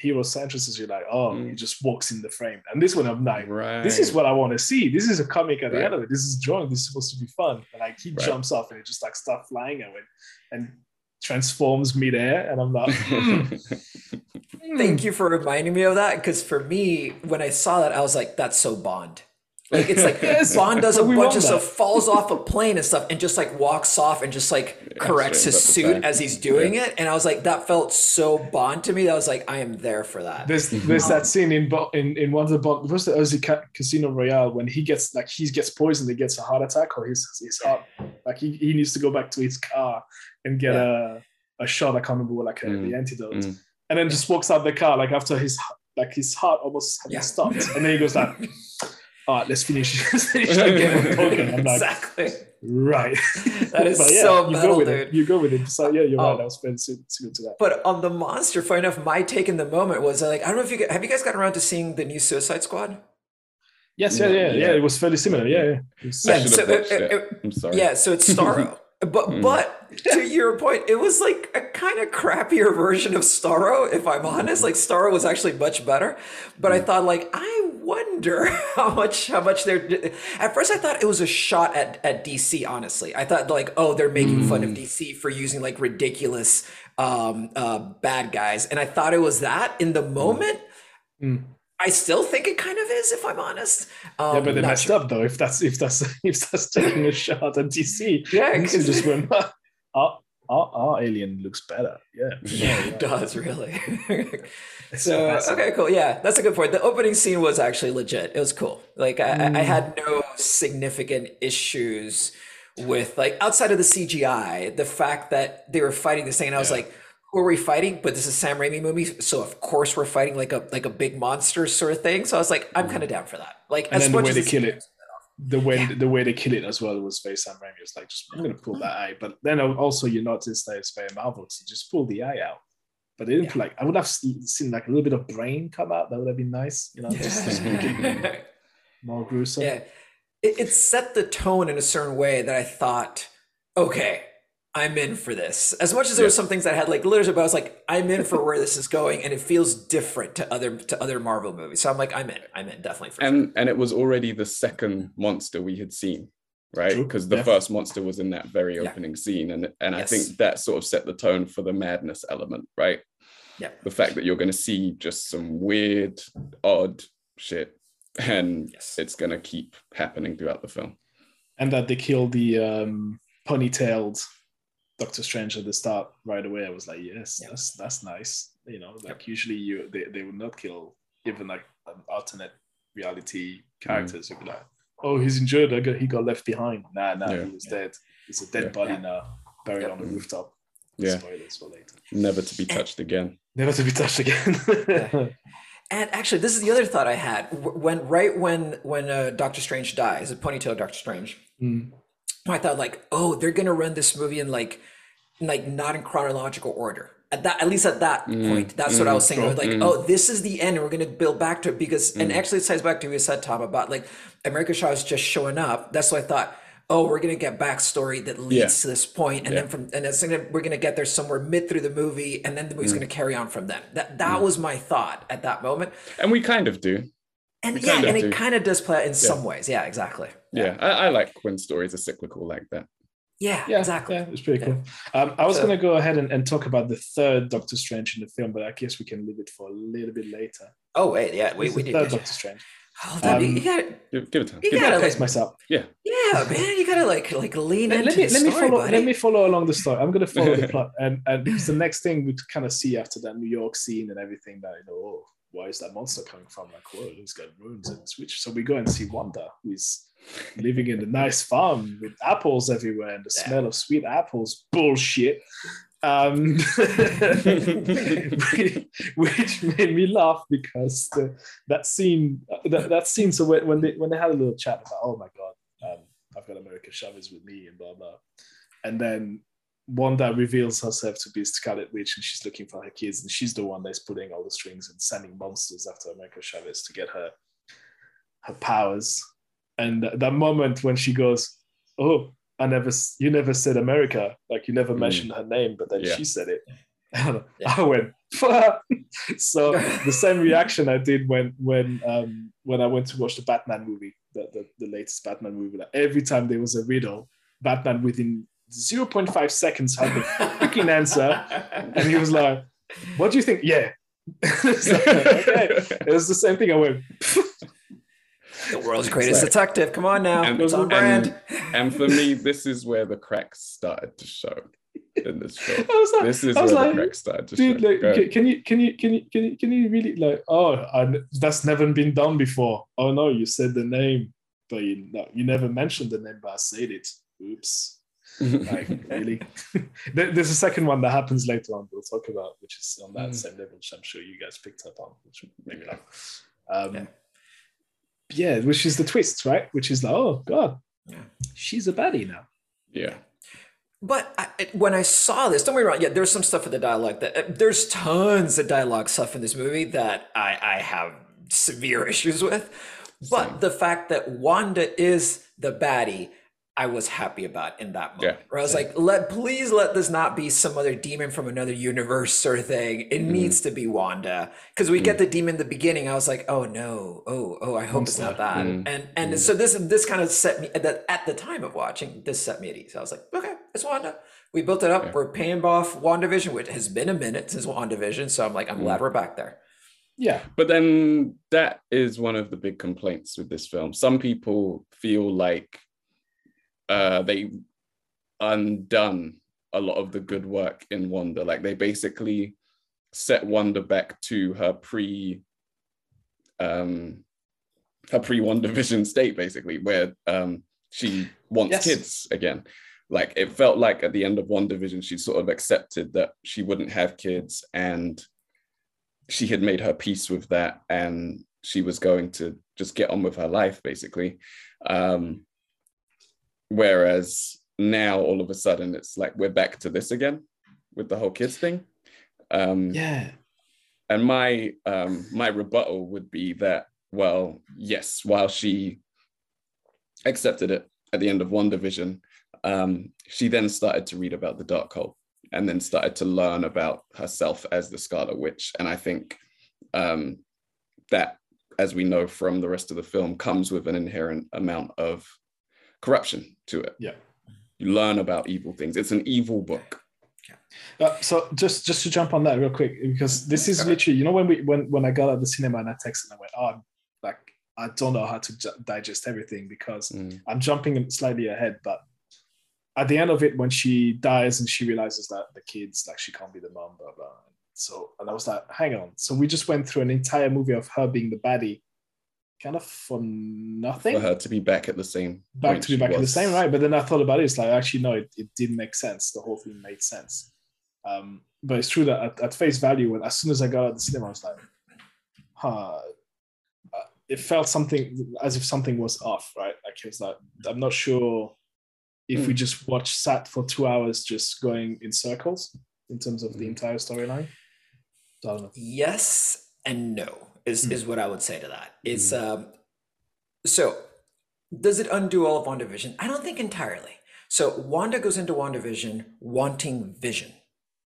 hero entrances. You're like, oh, Mm. he just walks in the frame. And this one, I'm like, Right. this is what I want to see. This is a comic at the Right. end of it. This is drawing. This is supposed to be fun. And like, he Right. jumps off and it just like starts flying away and transforms midair. And I'm like, mm, Thank you for reminding me of that because for me, when I saw that, I was like, that's so Bond. Like it's like Yes, Bond does a bunch want of stuff, falls off a plane and stuff, and just like walks off and just like corrects his suit as he's doing it. And I was like, that felt so Bond to me. I was like, I am there for that. There's there's that scene in Bo- in in one of the Bond, first the Aussie Ca- Casino Royale when he gets like he gets poisoned, he gets a heart attack or his his heart like he, he needs to go back to his car and get a a shot. I can't remember what like a, Mm, the antidote, mm. and then just walks out the car like after his like his heart almost having Yeah. stopped, and then he goes like, "All right, let's finish, let's finish that game of poker." I'm like, exactly. right. That is But yeah, so you metal, go with dude. it. You go with it. So yeah, you're Oh. right. I was very su- to that. But on the monster, funny enough, my take in the moment was uh, like, I don't know if you get, have you guys gotten around to seeing the new Suicide Squad? Yes, yeah, No, yeah, yeah. yeah. It was fairly similar. Yeah, yeah. I Yeah, should so have watched uh, it- it. it- I'm sorry. Yeah, so it's Starro. But Mm. but to your point, it was like a kind of crappier version of Starro, if I'm honest. Like Starro was actually much better. But I thought like I wonder how much how much they're at first I thought it was a shot at, at DC, honestly. I thought like, oh, they're making fun of DC for using like ridiculous um uh bad guys. And I thought it was that in the moment. Mm. I still think it kind of is, if I'm honest. Um, Yeah, but they messed sure. up though. If that's if that's if that's taking a shot at DC, Yeah, DC just went. Our, our, our alien looks better. Yeah, Yeah, it does really. So okay, cool. Yeah, that's a good point. The opening scene was actually legit. It was cool. Like I, I- I had no significant issues with like outside of the CGI, the fact that they were fighting this thing, and I was Yeah. like, "Who are we fighting?" But this is Sam Raimi movie, so of course we're fighting like a like a big monster sort of thing. So I was like, I'm kind of down for that. Like. And as then the much way as they kill it, the way the way they kill it as well was very Sam Raimi. It's like just I'm gonna pull that eye, but then also you notice that it's very Marvel, so just pull the eye out. But they didn't Yeah. like I would have seen like a little bit of brain come out. That would have been nice, you know, just to make more gruesome. Yeah. It, it set the tone in a certain way that I thought, okay, I'm in for this. As much as there were some things that had like literature, but I was like, I'm in for where this is going, and it feels different to other to other Marvel movies. So I'm like, I'm in. I'm in definitely for sure. and and it was already the second monster we had seen right because the yeah. first monster was in that very Yeah. opening scene and and i think that sort of set the tone for the madness element right Yeah. the fact that you're going to see just some weird odd shit and Yes. it's going to keep happening throughout the film and that they kill the um, ponytailed Doctor Strange at the start right away. I was like, yes, Yeah. that's that's nice. You know, like usually you they, they would not kill even like an alternate reality characters. You'd be like, oh, he's injured. I got, he got left behind. Nah, nah, Yeah. he was dead. It's a dead Yeah. body Yeah. now, buried Yeah. on the rooftop. Yeah. Spoilers for later. never to be touched again Never to be touched again. And actually, this is the other thought I had when right when when uh, Doctor Strange dies, a ponytail Doctor Strange. Mm. I thought like, oh, they're gonna run this movie in like, like not in chronological order. At that, at least at that Mm, point, that's what I was saying. I was like, mm. oh, this is the end. and We're gonna build back to it because, and Mm. actually, it ties back to what you said, Tom, about like America Chavez just showing up. That's what I thought, oh, we're gonna get backstory that leads Yeah. to this point, and Yeah. then from and it's gonna we're gonna get there somewhere mid through the movie, and then the Mm. movie's gonna carry on from then. That that was my thought at that moment. and we kind of do And We yeah, and do. it kind of does play out in some ways. Yeah, exactly. yeah I, I like when stories are cyclical like that Yeah, Yeah, exactly. Yeah, it's pretty Yeah. cool. Um, I was So- going to go ahead and, and talk about the third Doctor Strange in the film, but I guess we can leave it for a little bit later. Oh wait, yeah, we, It's we the did. third. Doctor Strange. Hold on, you- Um, you gotta, Give, give it time. You Give gotta time. Like- myself. yeah, yeah, man, you gotta like like lean Let, into let me the let me follow buddy. let me follow along the story. I'm going to follow the plot, and and because the next thing we kind of see after that New York scene and everything that you know, oh, why is that monster coming from? Like, whoa, he's got runes and switch. So we go and see Wanda, who's living in a nice farm with apples everywhere and the Yeah. smell of sweet apples. Bullshit. Um, which made me laugh because the, that scene, that, that scene. So when, when they when they had a little chat about, oh my god, um, I've got America Chavez with me and blah blah, and then Wanda reveals herself to be Scarlet Witch and she's looking for her kids and she's the one that's pulling all the strings and sending monsters after America Chavez to get her her powers. And that moment when she goes, "Oh, I never, you never said America, like you never Mm. mentioned her name, but then Yeah. she said it." Yeah. I went, so the same reaction I did when when um, when I went to watch the Batman movie, the, the, the latest Batman movie. Like every time there was a riddle, Batman within 0.5 seconds had the freaking answer, and he was like, "What do you think?" Yeah. It's like, okay. It was the same thing. I went, the world's greatest Right. detective. Come on now, And- it's on brand. and for me, this is where the cracks started to show in this film. I was like, This is I where was the like, cracks started to dude, show. like, Go can, can you can you can you can you can you really like? Oh, I, that's never been done before. Oh no, you said the name, but you no, you never mentioned the name, but I said it. Oops. Like really? There's a second one that happens later on. We'll talk about, which is on that Mm. same level, which I'm sure you guys picked up on, which maybe me laugh. Um, Yeah. yeah. which is the twist, right? Which is like, oh god, Yeah. she's a baddie now. yeah. But I, when I saw this, don't get me wrong. Yeah, there's some stuff in the dialogue that uh, there's tons of dialogue stuff in this movie that I, I have severe issues with. But Same. the fact that Wanda is the baddie, I was happy about in that moment. Yeah, where I was same. like, let please let this not be some other demon from another universe sort of thing. It Mm-hmm. needs to be Wanda because we get the demon in the beginning. I was like, oh no, oh oh, I hope it's not that. Mm. And and so this this kind of set me that at the time of watching this set me at ease. I was like, okay, it's Wanda. We built it up. Yeah. We're paying off WandaVision, which has been a minute since WandaVision. So I'm like, I'm Mm. glad we're back there. Yeah, But then that is one of the big complaints with this film. Some people feel like uh, they undone a lot of the good work in Wanda. Like they basically set Wanda back to her pre um her pre WandaVision state, basically, where um she wants Yes. kids again. Like it felt like at the end of WandaVision, she sort of accepted that she wouldn't have kids and she had made her peace with that and she was going to just get on with her life basically um whereas now all of a sudden it's like we're back to this again with the whole kids thing um yeah. and my um my rebuttal would be that well yes while she accepted it at the end of WandaVision um she then started to read about the Darkhold and then started to learn about herself as the scarlet witch and i think um that as we know from the rest of the film comes with an inherent amount of corruption to it. Yeah. you learn about evil things. It's an evil book. Uh, so just just to jump on that real quick because this is literally you know when we when when I got out of the cinema and I texted and I went oh I'm, like I don't know how to ju- digest everything because Mm. I'm jumping slightly ahead but at the end of it when she dies and she realizes that the kids like she can't be the mom blah blah. So and I was like hang on. So we just went through an entire movie of her being the baddie kind of for nothing. for her to be back at the same back to be she back at the same right? But then i thought about it it's like actually no it, it didn't make sense. The whole thing made sense. Um but it's true that at, at face value when as soon as i got out of the cinema i was like huh Uh, it felt something as if something was off right? Like it was like i'm not sure if we just watched sat for two hours just going in circles in terms of the Mm. entire storyline. So I don't know. Yes and no is Mm. is what I would say to that. It's um so does it undo all of WandaVision? I don't think entirely. So Wanda goes into WandaVision wanting vision.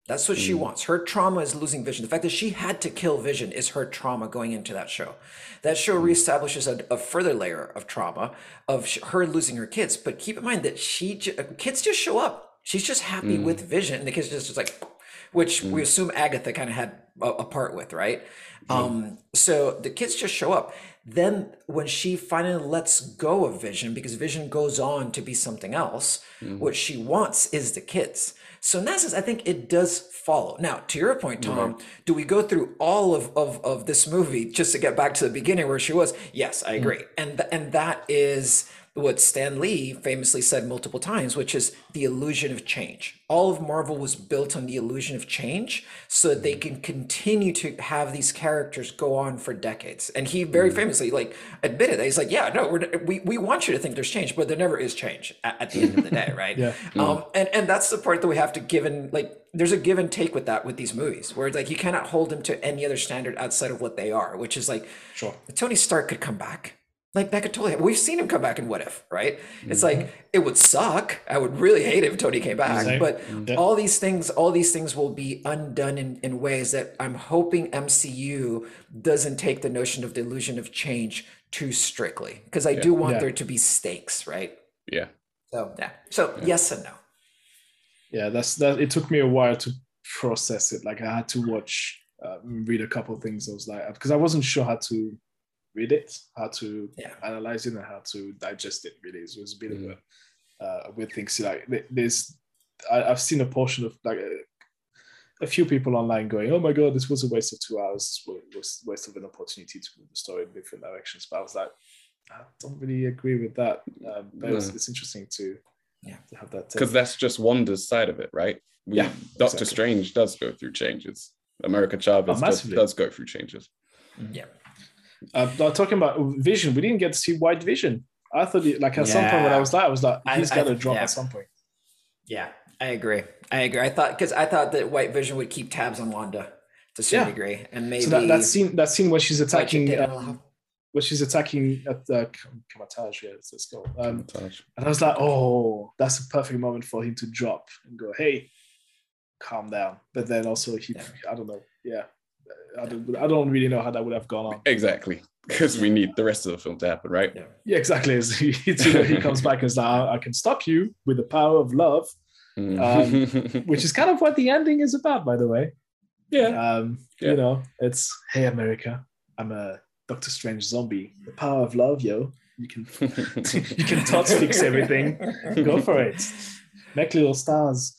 That's what she wants. Her trauma is losing vision. The fact that she had to kill vision is her trauma going into that show. That show reestablishes a, a further layer of trauma of sh- her losing her kids. But keep in mind that she j- kids just show up. She's just happy with vision, and the kids just, just like, which we hmm. assume Agatha kind of had a, a part with, right? Hmm. Um, so the kids just show up. Then when she finally lets go of Vision, because Vision goes on to be something else, hmm. what she wants is the kids. So in that sense, I think it does follow. Now, to your point, Tom, do we go through all of, of, of this movie just to get back to the beginning where she was? Yes, I agree. And th- and that is what Stan Lee famously said multiple times, which is the illusion of change. All of Marvel was built on the illusion of change so that they mm. can continue to have these characters go on for decades. And he very mm. famously like admitted that he's like, yeah, no, we're, we, we want you to think there's change, but there never is change at, at the end of the day, right? Yeah. Um, mm. and, and that's the part that we have to give and like, there's a give and take with that with these movies where it's like you cannot hold them to any other standard outside of what they are, which is like Sure. Tony Stark could come back. Like that could totally happen. We've seen him come back in What If, right? It's Mm-hmm. like it would suck. I would really hate it if Tony came back. But Yeah. all these things, all these things will be undone in, in ways that I'm hoping MCU doesn't take the notion of the illusion of change too strictly. Because I do want Yeah. there to be stakes, right? Yeah. So yeah. So yes and no. yeah that's that it took me a while to process it like i had to watch uh, read a couple of things i was like because i wasn't sure how to read it how to Yeah. analyze it and how to digest it really so it was a bit Mhm. of a, uh, a weird thing see like th- there's I, i've seen a portion of like a, a few people online going oh my god this was a waste of two hours it was a waste of an opportunity to move the story in different directions but i was like i don't really agree with that um, but it's, No. it's interesting to Yeah. to have that take. Because that's just Wanda's side of it, right? We, Yeah, Doctor exactly. Strange does go through changes. America Chavez Oh, does, does go through changes. Yeah. Uh, now talking about Vision, we didn't get to see White Vision. I thought, it, like at some point when I was there, I was like, I- he's I- got to drop yeah. at some point. Yeah. I agree. I agree. I thought because I thought that White Vision would keep tabs on Wanda to some Yeah. degree. And maybe So that, that scene, that scene when she's attacking, didn't uh, allow- she's attacking at the Kamar-Taj, yeah, it's it's called. Um, and I was like, oh, that's a perfect moment for him to drop and go, hey, calm down. But then also he, Yeah. I don't know, yeah, I don't, I don't really know how that would have gone on. Exactly. Because we need the rest of the film to happen, right? Yeah. Yeah, exactly. It's- he, he comes back and says, I I can stop you with the power of love, Mm. which is kind of what the ending is about, by the way. yeah. Um, Yeah. You know, it's hey America, I'm a Doctor Strange zombie. The power of love, yo. You can you can thoughts fix everything. Go for it. Make little stars.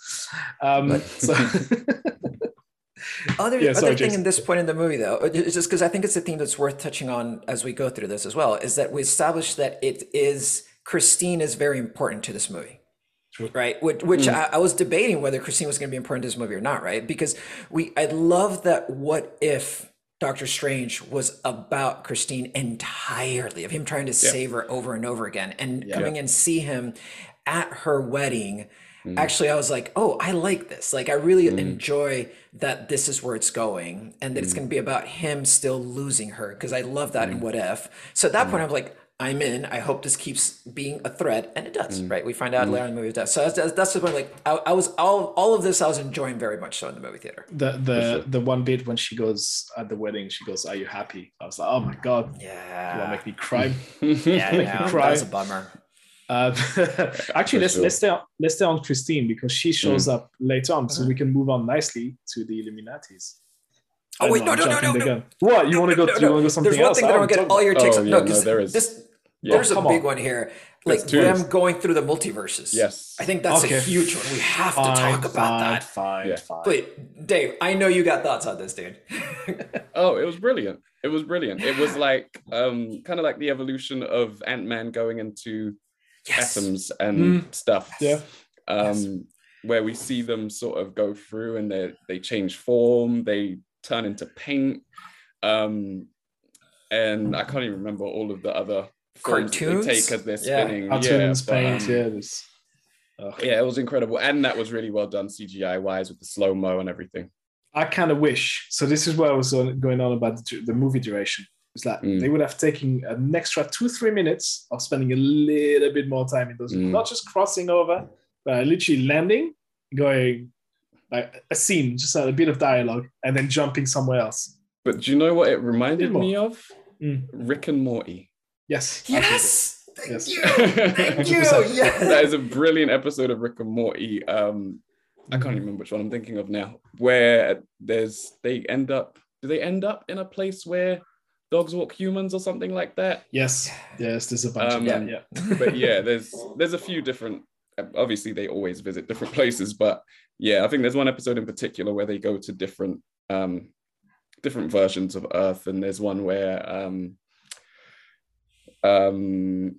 Um, so Other, Yeah, sorry, other thing Jason. in this point in the movie, though, is just because I think it's a theme that's worth touching on as we go through this as well, is that we established that it is Christine is very important to this movie. True. Right, which, which hmm. I, I was debating whether Christine was going to be important to this movie or not, right? Because we, I love that. What if Doctor Strange was about Christine entirely, of him trying to save her over and over again, and coming and see him at her wedding. Mm. Actually, I was like, oh, I like this. Like, I really mm. enjoy that this is where it's going and that it's mm. going to be about him still losing her because I love that in What If. So at that point, I'm like, I'm in. I hope this keeps being a thread. And it does, right? We find out later in the movie it does. So that's, that's, that's the point. Like, I, I was, all, all of this I was enjoying very much so in the movie theater. the the sure. the one bit when she goes at the wedding, she goes, "Are you happy?" I was like, "Oh my god, you want Yeah. to make me cry?" Yeah, make me no, that cry. was a bummer. Um, actually, let's sure. let's stay on, let's stay on Christine because she shows up later on, so we can move on nicely to the Illuminatis. Oh, wait, know, no, no, no, no, no. What you want to go? No, to, no, you want to go something There's one else? thing that I don't get all your takes Oh, on. yeah, No, no, because there is. this, Yeah. there's a big on. one here. Like There's two. them going through the multiverses. Yes. I think that's Okay. a huge one. We have to Fine, talk about fine, that. Fine, Yeah. fine. Wait, Dave, I know you got thoughts on this, dude. Oh, it was brilliant. It was brilliant. It was like um kind of like the evolution of Ant-Man going into yes. atoms and stuff. Yeah. Um where we see them sort of go through and they they change form, they turn into paint. Um and I can't even remember all of the other forms that Cartoons? they take as they're Yeah. spinning. Cartoons, but, paint, um, yeah. This. Ugh. Yeah, it was incredible. And that was really well done CGI wise with the slow-mo and everything. I kind of wish. So this is what I was going on about the, the movie duration. It's like Mm. they would have taken an extra two, three minutes of spending a little bit more time in those, Mm. not just crossing over, but literally landing, going, like a scene, just a bit of dialogue, and then jumping somewhere else. But do you know what it reminded me of? Mm. Rick and Morty. Yes. Yes. Thank Yes. you. Thank you. Yes. that is a brilliant episode of Rick and Morty. Um, I can't even remember which one I'm thinking of now. Where there's they end up. Do they end up in a place where dogs walk humans or something like that? Yes. Yes. There's a bunch Um, of them Yeah. But yeah, there's there's a few different. Obviously, they always visit different places, but yeah, I think there's one episode in particular where they go to different um, different versions of Earth, and there's one where um, um,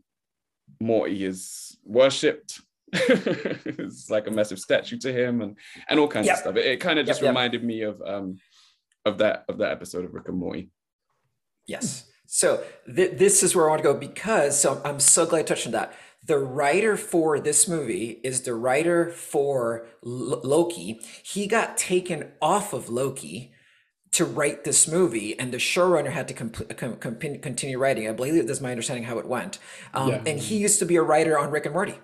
Morty is worshipped. it's like a massive statue to him, and and all kinds Yep. of stuff. It, it kind of just Yep, yep. reminded me of um, of that of that episode of Rick and Morty. Yes. So th- this is where I want to go because so I'm so glad you touched on that. The writer for this movie is the writer for L- Loki. He got taken off of Loki to write this movie, and the showrunner had to comp- com- com- continue writing. I believe that's my understanding how it went. Um, Yeah. And he used to be a writer on Rick and Morty.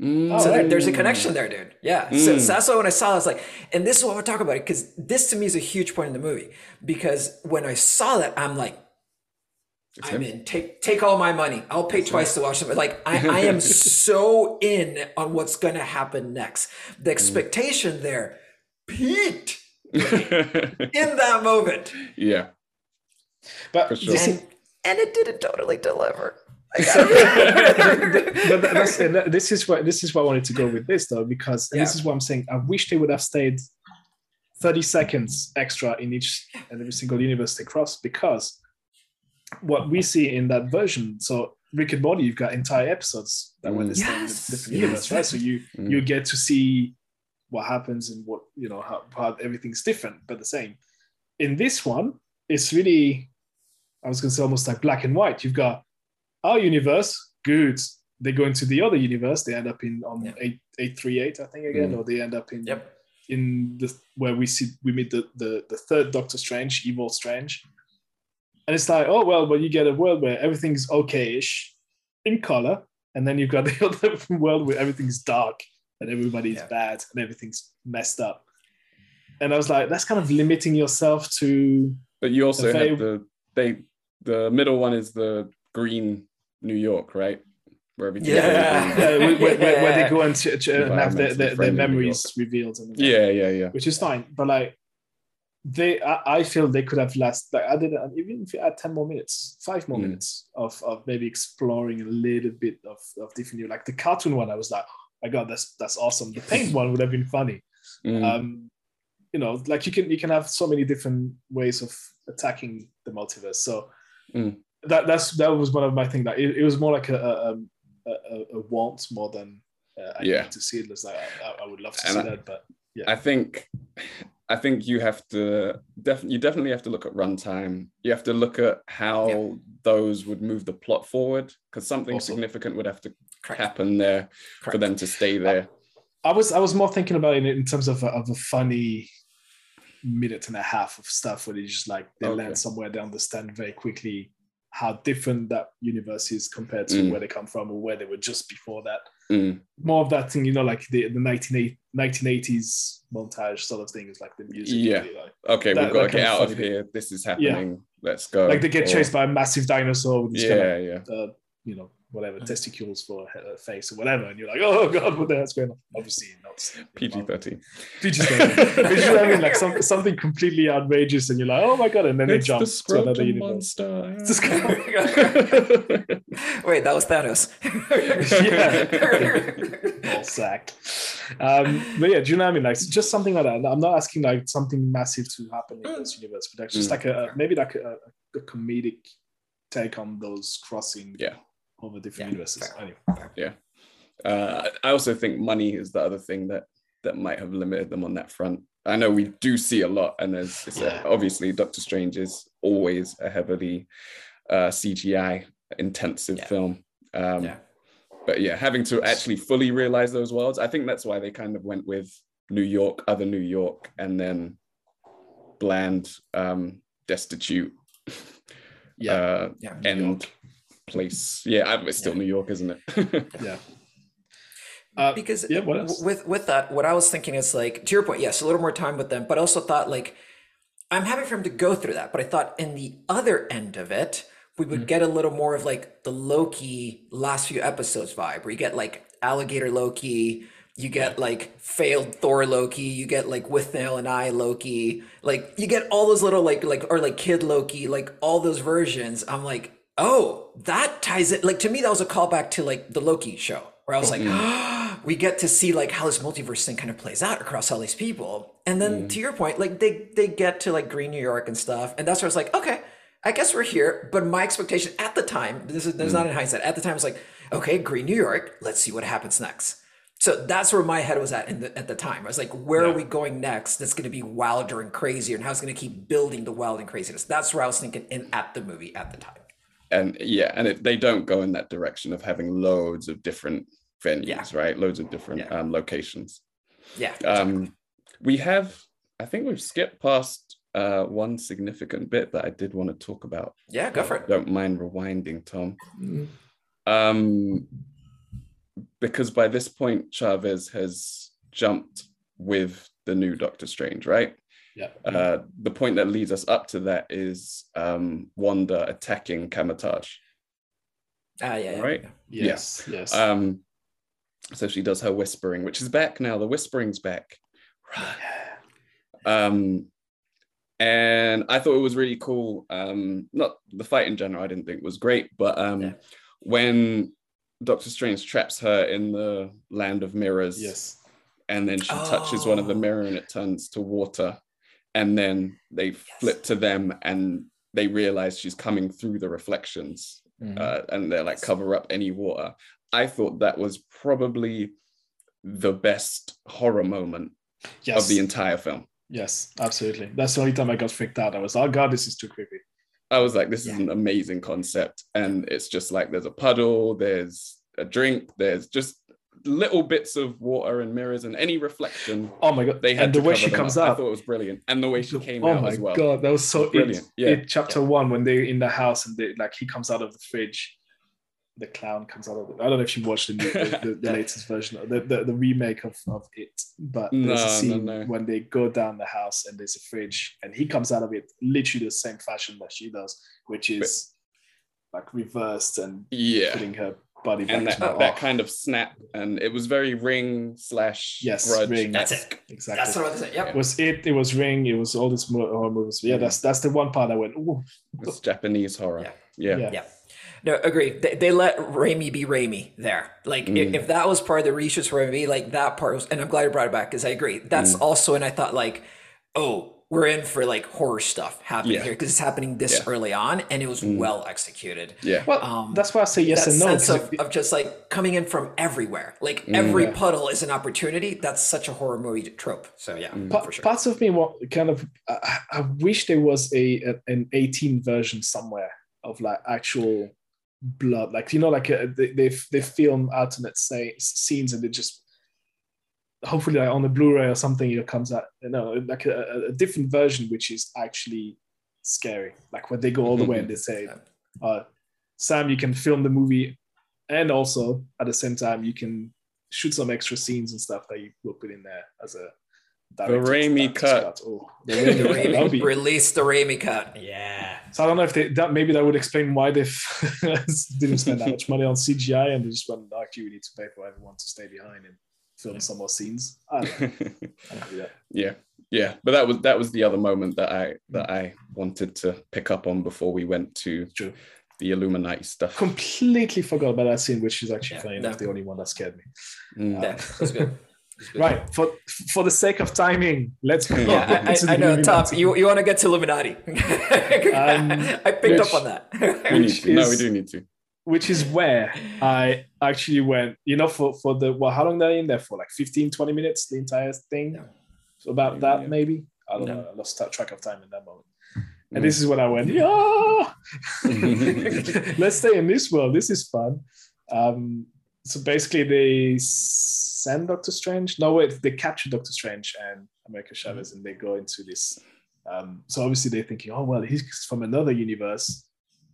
Mm. So there, there's a connection there, dude. Yeah. So, so that's why when I saw it, I was like, and this is what we're talking about because this to me is a huge point in the movie. Because when I saw that, I'm like, It's I'm him. in. Take take all my money. I'll pay twice to watch them. Like I, I am so in on what's gonna happen next. Mm. The expectation there peaked in that moment. yeah. But For sure. And and it didn't totally deliver. But that's, that- this is what this is what I wanted to go with this though, because and this is what I'm saying. I wish they would have stayed 30 seconds extra in each and every single universe they cross, because what we see in that version, so Rick and Morty, you've got entire episodes that were Mm. they stay Yes. in different Yes. universe, right? So you Mm. you get to see what happens and what you know how, how everything's different but the same. In this one, it's really I was gonna say almost like black and white. You've got our universe, good. They go into the other universe. They end up in on Yeah. eight eight three eight, I think again, Mm. or they end up in Yep. in the where we see we meet the the, the third Doctor Strange, Evil Strange, and it's like, oh well, but you get a world where everything's okay-ish in color, and then you've got the other world where everything's dark and everybody's Yeah. bad and everything's messed up. And I was like, that's kind of limiting yourself to But you also The have the they the middle one is the green New York, right? Where everything Yeah. yeah, where, where, where- where they go and, ch- ch- and have their, their, their memories revealed, and Yeah, yeah, yeah. which is fine. But like, they, I, I feel they could have last. Like, I didn't even if you add ten more minutes, five more Mm. minutes of, of maybe exploring a little bit of, of different. Like the cartoon one, I was like, oh my god, that's that's awesome. The paint one would have been funny. Mm. Um, you know, like you can you can have so many different ways of attacking the multiverse. So Mm. that that's that was one of my things. That it, it was more like a a, um, a, a, a want more than uh, I Yeah. need to see it. It's like I, I would love to And see I- that, but yeah. I think I think you have to definitely you definitely have to look at runtime. You have to look at how Yeah. those would move the plot forward because something Also. significant would have to Correct. happen there for them to stay there. I was I was more thinking about it in terms of a, of a funny minute and a half of stuff where they just like they Okay. land somewhere they understand very quickly how different that universe is compared to Mm. where they come from or where they were just before that. Mm. More of that thing, you know, like the the 1980, 1980s montage sort of thing is like the music. Yeah. really, like, Okay, That- we've got to get out of here. This is happening. Let's go. like they get Or- chased by a massive dinosaur with this kind Yeah, of yeah. uh, you know whatever Mhm. testicles for a face or whatever, and you're like, oh god, what the hell's going on? Obviously, not PG thirteen. PG thirteen. You know what I mean? Like some, something completely outrageous, and you're like, oh my god, and then they It's jump the to another universe. monster. It's the Wait, that was Thanos. Ball sack. Um, but yeah, do you know what I mean? Like just something like that. I'm not asking like something massive to happen in this universe, but like, just Mm. like a maybe like a, a comedic take on those crossing Yeah. Over different Yeah, universes. fair. Anyway. Uh, I also think money is the other thing that that might have limited them on that front. I know we do see a lot, and there's it's a- obviously Doctor Strange is always a heavily uh, CGI intensive Yeah. film. Um, Yeah. But yeah, having to actually fully realize those worlds, I think that's why they kind of went with New York, other New York, and then bland, um, destitute, Yeah. uh, Yeah. end place. Yeah, I- it's still New York, isn't it? Yeah. Uh, because yeah, what else? with with that, what I was thinking is like to your point, yes, a little more time with them, but I also thought like I'm happy for him to go through that. But I thought in the other end of it, we would get a little more of like the Loki last few episodes vibe, where you get like alligator Loki, you get like failed Thor Loki, you get like Withnail and I Loki, like you get all those little like like or like kid Loki, like all those versions. I'm like, oh, that ties it. Like to me, that was a callback to like the Loki show, where I was like, mm-hmm. we get to see like how this multiverse thing kind of plays out across all these people. And then mm-hmm. to your point, like they they get to like Green New York and stuff, and that's where I was like, okay, I guess we're here. But my expectation at the time, this is this is not mm. in hindsight. At the time, I was like, okay, Green New York. Let's see what happens next. So that's where my head was at in the, at the time. I was like, where are we going next? That's going to be wilder and crazier, and how it's going to keep building the wild and craziness. That's where I was thinking in at the movie at the time. And yeah, and it, they don't go in that direction of having loads of different venues, Yeah. right? Loads of different Yeah. um, locations. Yeah. Um, we have, I think we've skipped past uh, one significant bit that I did want to talk about. yeah, go for it. Don't mind rewinding, Tom. Mm. Um, because by this point, Chavez has jumped with the new Doctor Strange, right? Yeah. Uh, the point that leads us up to that is um, Wanda attacking Kamar-Taj. Ah, yeah, yeah. Right. yes. Yes. Um, so she does her whispering, which is back now. The whispering's back. Right. Um, and I thought it was really cool. Um, not the fight in general, I didn't think was great, but um, Yeah. when Doctor Strange traps her in the land of mirrors, yes. and then she touches one of the Oh. mirror and it turns to water, and then they flip to them and they realize she's coming through the reflections Mhm. uh, and they're like cover up any water. I thought that was probably the best horror moment Yes. of the entire film. yes. Absolutely. That's the only time I got freaked out. I was, like, oh god, this is too creepy. I was like, this is an amazing concept. And it's just like there's a puddle, there's a drink, there's just little bits of water and mirrors and any reflection. Oh my god. They had and the way she comes up. I thought it was brilliant. And the way she oh came oh out as well. Oh my god, that was so Brilliant. It, Yeah. it- chapter one when they're in the house and they like he comes out of the fridge. The clown comes out of. The, I don't know if you watched the, the, the, latest version, the, the, the remake of, of it, but there's No, a scene no. when they go down the house and there's a fridge and he comes out of it literally the same fashion that she does, which is like reversed and Yeah. putting her body And that, that kind of snap. And it was very ring slash Yes, grudge. Ring. That's it. exactly. That's what I was saying. Yep. it was it. It was Ring. It was all these horror movies. Yeah, that's that's the one part I went. Ooh, It's Japanese horror. Yeah. Yeah. Yeah. Yeah. No, agree. They, they let Raimi be Raimi there. Like, Mm. if, if that was part of the reshoots for me, like that part was, and I'm glad you brought it back because I agree. That's Mm. also, and I thought, like, oh, we're in for like horror stuff happening Yeah. here because it's happening this Yeah. Mm. early on and it was well executed. Yeah. well, Um, that's why I say yes that and no. Sense of, it- of just like coming in from everywhere. Like Mm. every Yeah. puddle is an opportunity. That's such a horror movie trope. So yeah, Pa- for sure. Parts of me want kind of. I, I wish there was a, a an 18 version somewhere of like actual blood, like you know, like a, they they they film alternate say, scenes and they just hopefully like on the Blu-ray or something it comes out. You know, like a, a different version which is actually scary. Like when they go all the way and they say, uh, "Sam, you can film the movie, and also at the same time you can." Shoot some extra scenes and stuff that you will put in there as a director's- Raimi director's cut. Oh, The the Raimi, cut. Raimi, release the Raimi cut. Yeah. so I don't know if they that maybe that would explain why they didn't spend that much money on CGI and they just went, "No, actually, we need to pay for everyone to stay behind and film some more scenes. I don't know. I don't do that. yeah yeah but that was that was the other moment that i that i wanted to pick up on before we went to True. the illuminati stuff Completely forgot about that scene, which is actually Yeah, funny enough the only one that scared me. Mm. Yeah, that's good. That's good. Right. For for the sake of timing, let's go. Yeah, I, I, I know, Tom. Illuminati. You, you want to get to Illuminati? I picked which- up on that. we need which to. no we do need to which is where I actually went, you know, for, for the, well, how long they're in there for? Like 15, 20 minutes, the entire thing? Yeah. So about that, yeah. maybe? I don't Yeah. know. I lost track of time in that moment. And this is when I went, yeah, let's stay in this world. This is fun. Um, so basically, they send Doctor Strange. No, wait, they capture Doctor Strange and America Chavez, and they go into this. Um, so obviously, they're thinking, oh well, he's from another universe.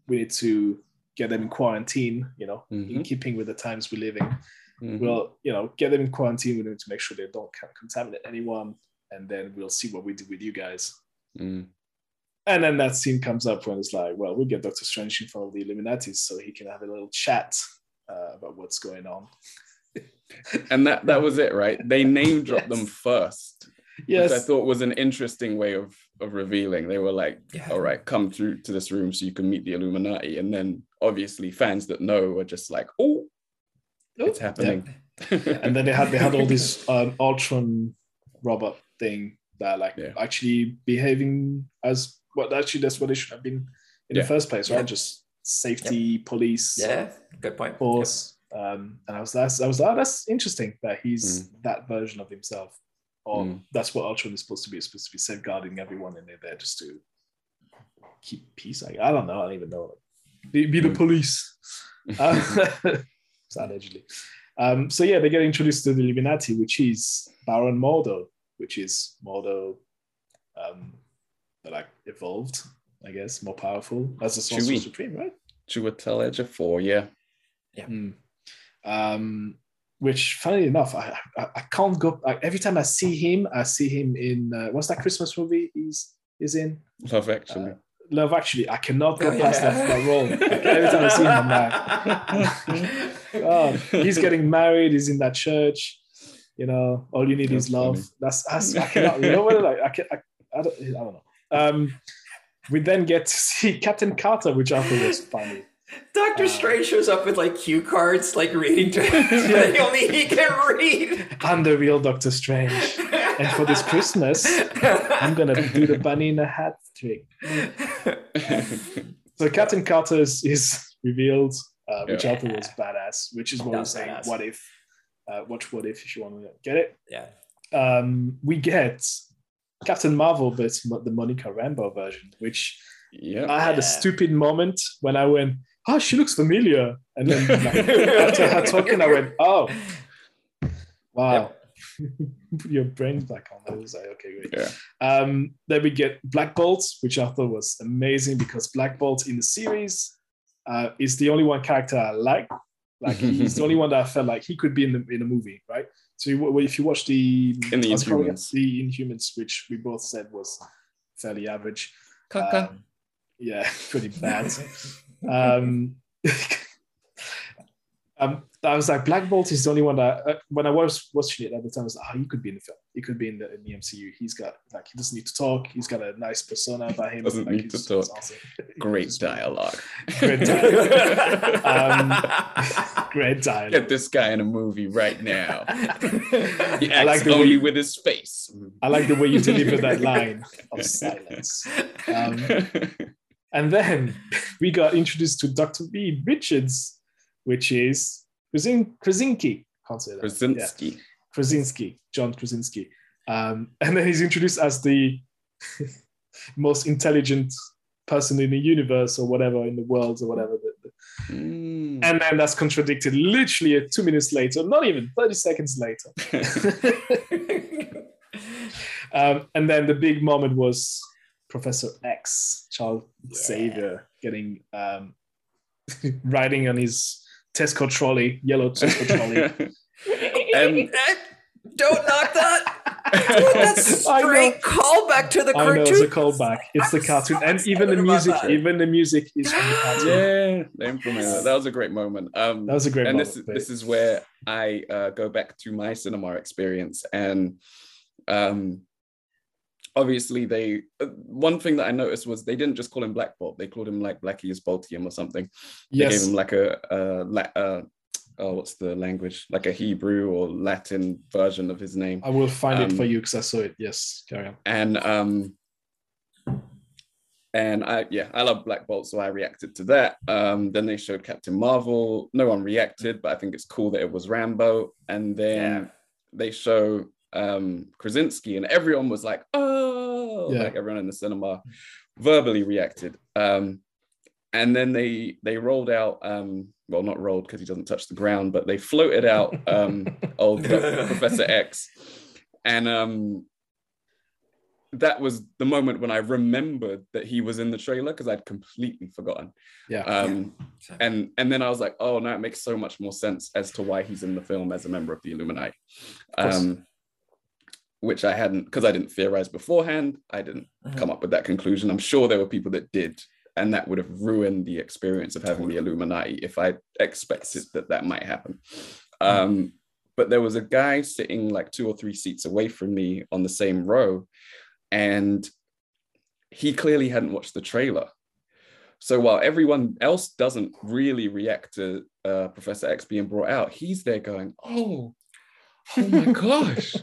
We need to get them in quarantine. You know, in Mhm. keeping with the times we live in. Mhm. We'll, you know, get them in quarantine. We need to make sure they don't contaminate anyone, and then we'll see what we do with you guys. Mm. And then that scene comes up when it's like, well, we'll get Doctor Strange in front of the Illuminati so he can have a little chat uh, about what's going on. And that that was it, right? They name dropped them first, Yes, which I thought was an interesting way of of revealing. They were like, Yeah. "All right, come through to this room so you can meet the Illuminati," and then obviously fans that know are just like, "Oh, it's happening." and then they had they had all this um, Ultron robot thing that like Yeah. actually behaving as well. Actually, that's what they should have been in Yeah. the first place, right? Yeah. Just safety, police, Yeah, good point. force. Um, and I was that's I was oh, that's interesting that he's that version of himself, or Mm. that's what Ultron is supposed to be. It's supposed to be safeguarding everyone, and they're there just to keep peace. I, I don't know. I don't even know. Be, be the Mm. police. Uh, allegedly. Um, so yeah, they get introduced to the Illuminati, which is Baron Mordo, which is Mordo, um, like evolved, I guess, more powerful as a sorcerer supreme, right? Chiwetel Ejiofor, yeah. Mm. Um, which, funny enough, I, I I can't go. I, every time I see him, I see him in uh, what's that Christmas movie he's is in Love Actually. Uh, Love. Actually, I cannot go Oh, past yeah. that, that role. Like, every time I see him, I'm like, God, he's getting married. He's in that church. You know, all you need That's is love. funny. That's, that's I cannot. You know what? Like I can. I, I don't. I don't know. Um, we then get to see Captain Carter, which I thought was funny. Doctor Uh, Strange shows up with like cue cards, like reading to that only he can read. I'm the real Doctor Strange, and for this Christmas, I'm gonna do the bunny in a hat trick. So Captain Carter is, is revealed, uh, which I thought was badass. Which is what That we're was saying. badass. What if? Uh, watch what if if you want to get it. yeah. Um, we get Captain Marvel, but the Monica Rambeau version, which yeah. I had Yeah. a stupid moment when I went, "Oh, she looks familiar," and then like, after her talking, I went, "Oh, wow." Put your brain back on. I was like, okay, great. Yeah. Um, then we get Black Bolt, which I thought was amazing because Black Bolt in the series uh, is the only one character I like. Like he's the only one that I felt like he could be in the in a movie, right? So if you watch the In the I was calling it Inhumans. the Inhumans, which we both said was fairly average. Um, yeah, pretty bad. Um, um, I was like, Black Bolt is the only one that uh, when I was watching it at the time, I was like, oh, he could be in the film. He could be in the, in the MCU. He's got like he doesn't need to talk. He's got a nice persona about him. Doesn't like, need to talk. awesome. Great dialogue. Great dialogue. Um, Great dialogue. Get this guy in a movie right now. He I acts like the way only you- with his face. I like the way you deliver that line of silence. Um, And then we got introduced to Dr. B. Richards, which is Krasin- Krasinski. Can't say that. Yeah. Krasinski. Krasinski, John Krasinski. Um, and then he's introduced as the most intelligent person in the universe or whatever, in the world or whatever. Mm. And then that's contradicted literally two minutes later, not even 30 seconds later. Um, and then the big moment was Professor X, Charles Yeah. Xavier, getting um, riding on his Tesco trolley, yellow Tesco trolley. And- Don't knock that. Dude, that's I know. straight callback to the I cartoon. know it's a callback. It's the I'm cartoon, so and even the music. Even the music is from the cartoon. yeah, they implemented that. That was a great moment. Um, That was a great and moment. this but- this is where I uh, go back to my cinema experience, and um, obviously they uh, one thing that I noticed was they didn't just call him Black Bolt; they called him like Blackius Boltium or something. They gave him like a, a, la- uh, oh, what's the language? Like a Hebrew or Latin version of his name. I will find it um, for you because I saw it. Yes, carry on. and um and I yeah I love Black Bolt so I reacted to that um then they showed Captain Marvel no one reacted but I think it's cool that it was Rambeau and then Yeah. they show um Krasinski and everyone was like oh Yeah. like everyone in the cinema verbally reacted um and then they they rolled out um well not rolled because he doesn't touch the ground but they floated out um old Professor X and um that was the moment when I remembered that he was in the trailer because I'd completely forgotten. Yeah. Um, So- and and then I was like, oh, now it makes so much more sense as to why he's in the film as a member of the Illuminati. course. Um, which I hadn't because I didn't theorize beforehand. I didn't Mhm. come up with that conclusion. I'm sure there were people that did, and that would have ruined the experience of having the Illuminati if I expected that that might happen. Um, but there was a guy sitting like two or three seats away from me on the same row, and he clearly hadn't watched the trailer. So while everyone else doesn't really react to uh, Professor X being brought out, he's there going, "Oh, oh my gosh!"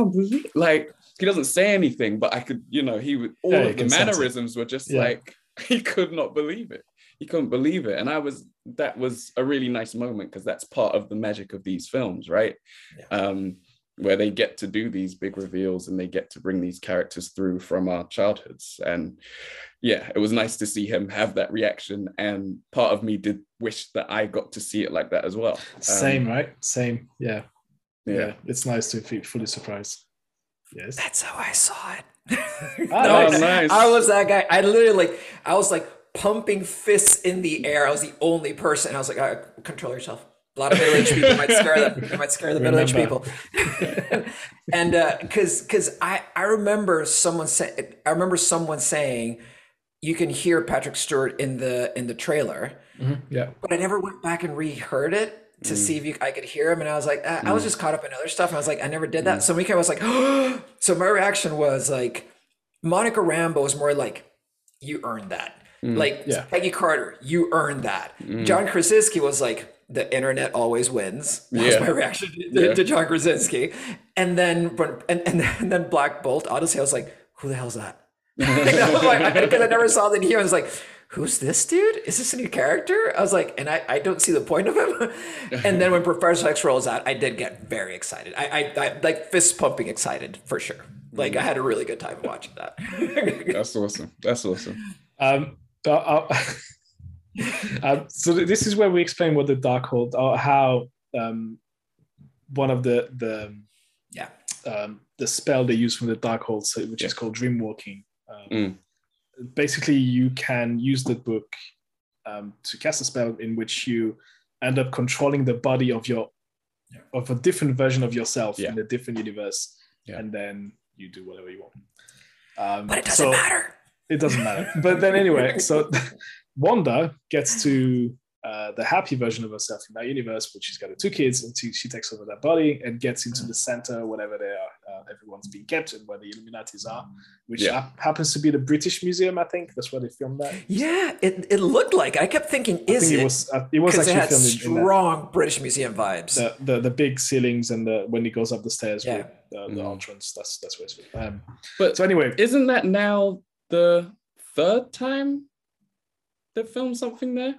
I like he doesn't say anything, but I could, you know, he would all Yeah, of the can sense it. mannerisms were just Yeah. like he could not believe it. He couldn't believe it, and I was that was a really nice moment because that's part of the magic of these films, right? Yeah. Um, where they get to do these big reveals and they get to bring these characters through from our childhoods. And yeah, it was nice to see him have that reaction. And part of me did wish that I got to see it like that as well. Um, Same, right? Same. Yeah. Yeah. yeah. It's nice to be fully surprised. Yes. That's how I saw it. Ah, No, nice. nice. I was that guy. I literally like I was like pumping fists in the air. I was the only person. I was like, all right, control yourself. A lot of middle-aged people might scare them. They might scare the middle-aged people. Remember. and uh because because I I remember someone say I remember someone saying you can hear Patrick Stewart in the in the trailer, Mhm. Yeah. but I never went back and reheard it to mm. see if you, I could hear him. And I was like, uh, I was mm. just caught up in other stuff. And I was like, I never did that. Mm. So weekend I was like, so my reaction was like, Monica Rambeau was more like, you earned that. Like Yeah. Peggy Carter, you earned that. John Krasinski was like, the internet always wins. That was my reaction to, Yeah. to John Krasinski. And then, and, and, and then Black Bolt, honestly, I was like, who the hell's that? Because I never saw the here. I was like, who's this dude? Is this a new character? I was like, and I, I don't see the point of him. and then when Professor X rolls out, I did get very excited. I, I, I like fist pumping excited for sure. Like I had a really good time watching that. That's awesome. That's awesome. Um, uh, uh, um, so this is where we explain what the Darkhold, or how um, one of the the yeah. um, the spell they use from the Darkhold, so, which is called Dreamwalking. Um, Mm. Basically, you can use the book um, to cast a spell in which you end up controlling the body of your Yeah. of a different version of yourself Yeah. in a different universe, Yeah. and then you do whatever you want. Um, But it doesn't so- matter. it doesn't matter. But then anyway, so Wanda gets to uh, the happy version of herself in that universe, which she's got her two kids, and she, she takes over that body and gets into the center, whatever they are. Uh, everyone's being kept and where the Illuminatis are, which Yeah. hap- happens to be the British Museum. I think that's where they filmed that. Yeah, it, it looked like. I kept thinking, I is think it? it was uh, it was Because it actually had filmed in, in strong British Museum vibes. The, the the big ceilings and the when he goes up the stairs Yeah. with uh, the Mm. entrance. That's that's where it's filmed. Um, But so anyway, isn't that now the third time they filmed something there?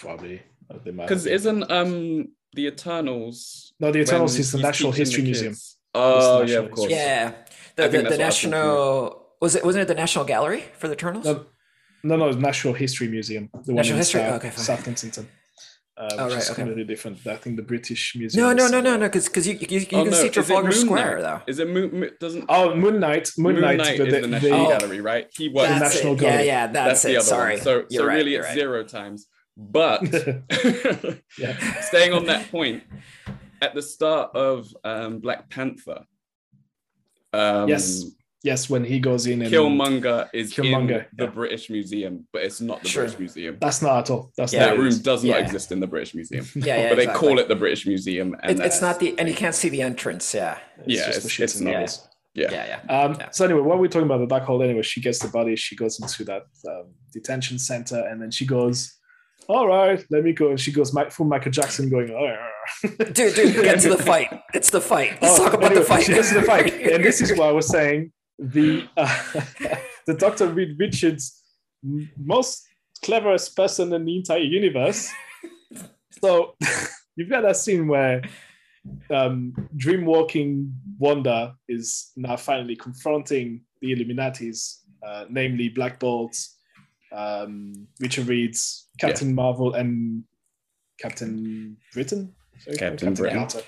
probably they might have Because isn't um the Eternals no the Eternals is the National teaching the History Museum. Kids? Oh It's yeah, of course. yeah, the, the, the that's what I was national was it wasn't it the National Gallery for the Eternals? No, no, no, National History Museum. The one National in History? South, Okay, fine. South Kensington. Uh, Oh, right, is okay. completely different. I think the British Museum. No, no, no, no, uh, no, because because you you, you Oh, can no, see Trafalgar Square Knight? though. Is it Moon? Mo- Doesn't Oh, Moon Knight. Moon, Moon Knight, Knight but is they- the National Oh. Gallery, right? He was. The National it. Yeah, Gallery. yeah, that's, the it. other Sorry, one. So, You're so right, really, it's right. zero times. But yeah. staying on that point, at the start of um, Black Panther, um, Yes, yes, when he goes in and Killmonger is Killmonger, in the yeah. British Museum, but it's not the Sure. British Museum. that's not at all. That's Yeah. not that room is. does not Yeah. exist in the British Museum. Yeah, yeah, but they exactly. call it the British Museum, and It, it's not the and you can't see the entrance. Yeah, Yeah, just it's- the it's not. giggles. Yeah. yeah, yeah. Um, Yeah. So anyway, while we're talking about the black hole, anyway, she gets the body, she goes into that um, detention center, and then she goes, "All right, let me go." And she goes Mi- full Michael Jackson, going, "Oh, Dude, dude, get to the fight. It's the fight. Let's talk about anyway, the fight. She gets to the fight, and this is why I was saying the uh, the Doctor Reed Richards most cleverest person in the entire universe. So you've got that scene where um, dreamwalking Wanda is now finally confronting the Illuminatis, uh, namely Black Bolt, um, Richard Reed's Captain Marvel, and Captain Britain. Sorry, Captain Britain. Carter.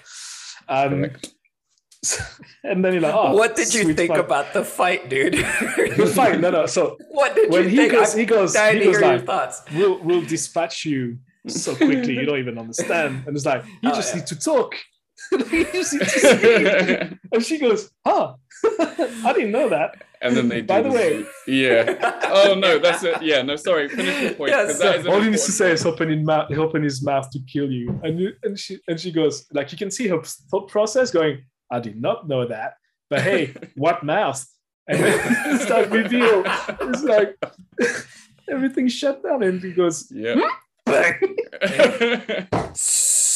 Um, and then you're like, oh, what did you think fight. about the fight, dude? the fight? No, no. So what did when you he think? goes, I'm he goes, he goes like, thoughts. we'll we'll dispatch you so quickly you don't even understand. And it's like, you Oh, just yeah. need to talk. you just need to speak. And she goes, huh? I didn't know that. And then they By do the way- zoom. yeah. Oh no, that's it. Yeah, no, sorry. Finish your point. 'cause Yes. that is All he needs to say is open his mouth, open his mouth to kill you. And you, and she and she goes, like you can see her thought process going, I did not know that. But hey, what mouth? And then it's like reveal. It's like everything shut down, and he goes, Yeah. Hmm?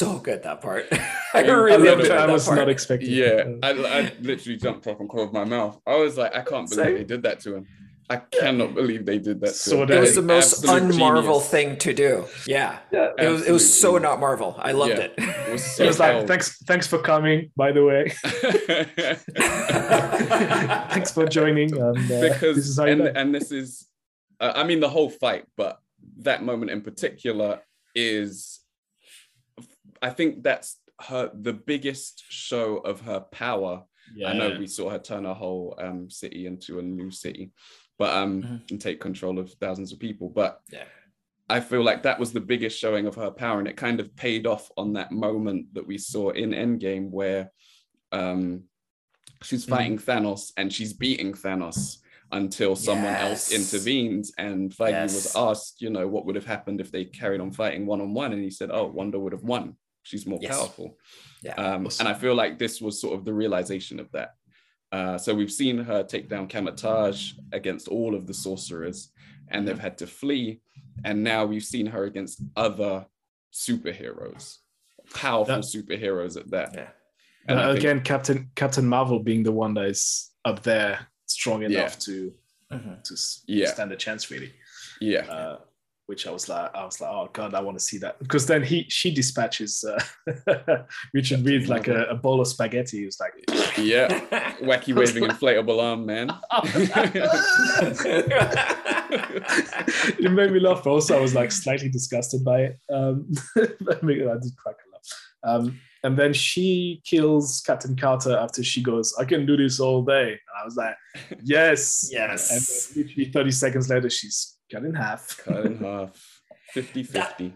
So good that part. I Yeah, really I, enjoyed it. I was part. not expecting. yeah. I, I literally jumped off and closed my mouth. I was like, I can't believe Same. they did that to him. I cannot believe they did that So it was the most unmarvel thing to do. Yeah. Yeah. It was it was so Absolute not Marvel. I loved Yeah. it. It was He so was like, thanks, thanks for coming. By the way, thanks for joining. And, uh, because this is and and this is uh, i mean the whole fight but that moment in particular is i think that's her the biggest show of her power i know we saw her turn a whole um, city into a new city but um Mhm. and take control of thousands of people but Yeah. I feel like that was the biggest showing of her power, and it kind of paid off on that moment that we saw in Endgame where um, she's Mhm. fighting Thanos and she's beating Thanos until someone else Yes. intervenes. And Feige was asked, you know, what would have happened if they carried on fighting one on one, and he said, "Oh, Wanda would have won. She's more Yes. powerful." Yeah. Um, Awesome. And I feel like this was sort of the realization of that. Uh, so we've seen her take down Kamar-Taj against all of the sorcerers, and they've had to flee. And now we've seen her against other superheroes, powerful That- superheroes at that. Yeah. And Uh, I think- again, Captain Captain Marvel being the one that is up there, strong enough Yeah. to Mhm. to Yeah. stand a chance, really. yeah, Uh, which I was like, I was like, oh god, I want to see that because then he she dispatches uh, Richard Reed like a, a bowl of spaghetti. He was like, yeah, wacky waving inflatable arm man. it made me laugh. Also, I was like slightly disgusted by it. Um, but I I did crack a laugh. Um, and then she kills Captain Carter after she goes, "I can do this all day." And I was like, "Yes, Yes. And then literally 30 seconds later, she's cut in half. Cut in half, 50 50.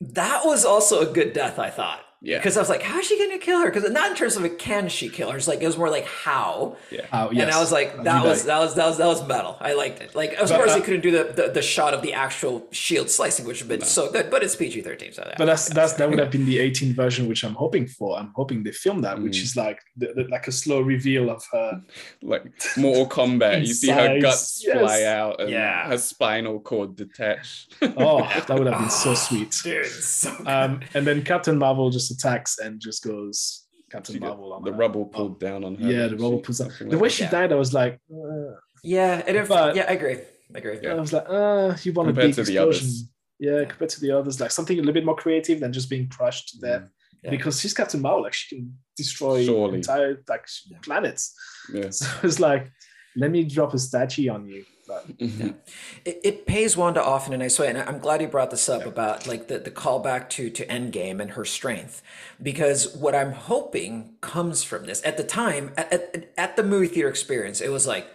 that was also a good death, I thought. Yeah, Because I was like, how is she going to kill her? Because not in terms of a can she kill her. It's like it was more like how. yeah. Oh, And I was like, that was that was that was that was metal. I liked it. Like of But, course uh, they couldn't do the, the the shot of the actual shield slicing, which would have been so good, but it's PG thirteen. So But that's that's that would have been the 18 version, which I'm hoping for. I'm hoping they film that, which Mm. is like the, the- like a slow reveal of her. Like Mortal Kombat, you see her guts yes. fly out and Yeah. her spinal cord detach. Oh, that would have been so sweet. dude. So good. Um, and then Captain Marvel just attacks and just goes Captain She Marvel on the her. rubble pulled down on her. Yeah, the rubble pulls down. Something The way she Yeah. died, I was like, uh, yeah, and if, but- yeah, I agree. I agree. Yeah. I was like, uh, you want Compared a big to the explosion. others. Yeah, compared to the others, like something a little bit more creative than just being crushed to death. Yeah. Because she's Captain Marvel, like she can destroy Surely. entire like planets. Yeah. So it's like, let me drop a statue on you. But Mhm. It, it pays Wanda off in a nice way, and I'm glad you brought this up about like the, the callback to to Endgame and her strength, because what I'm hoping comes from this. At the time, at, at, at the movie theater experience, it was like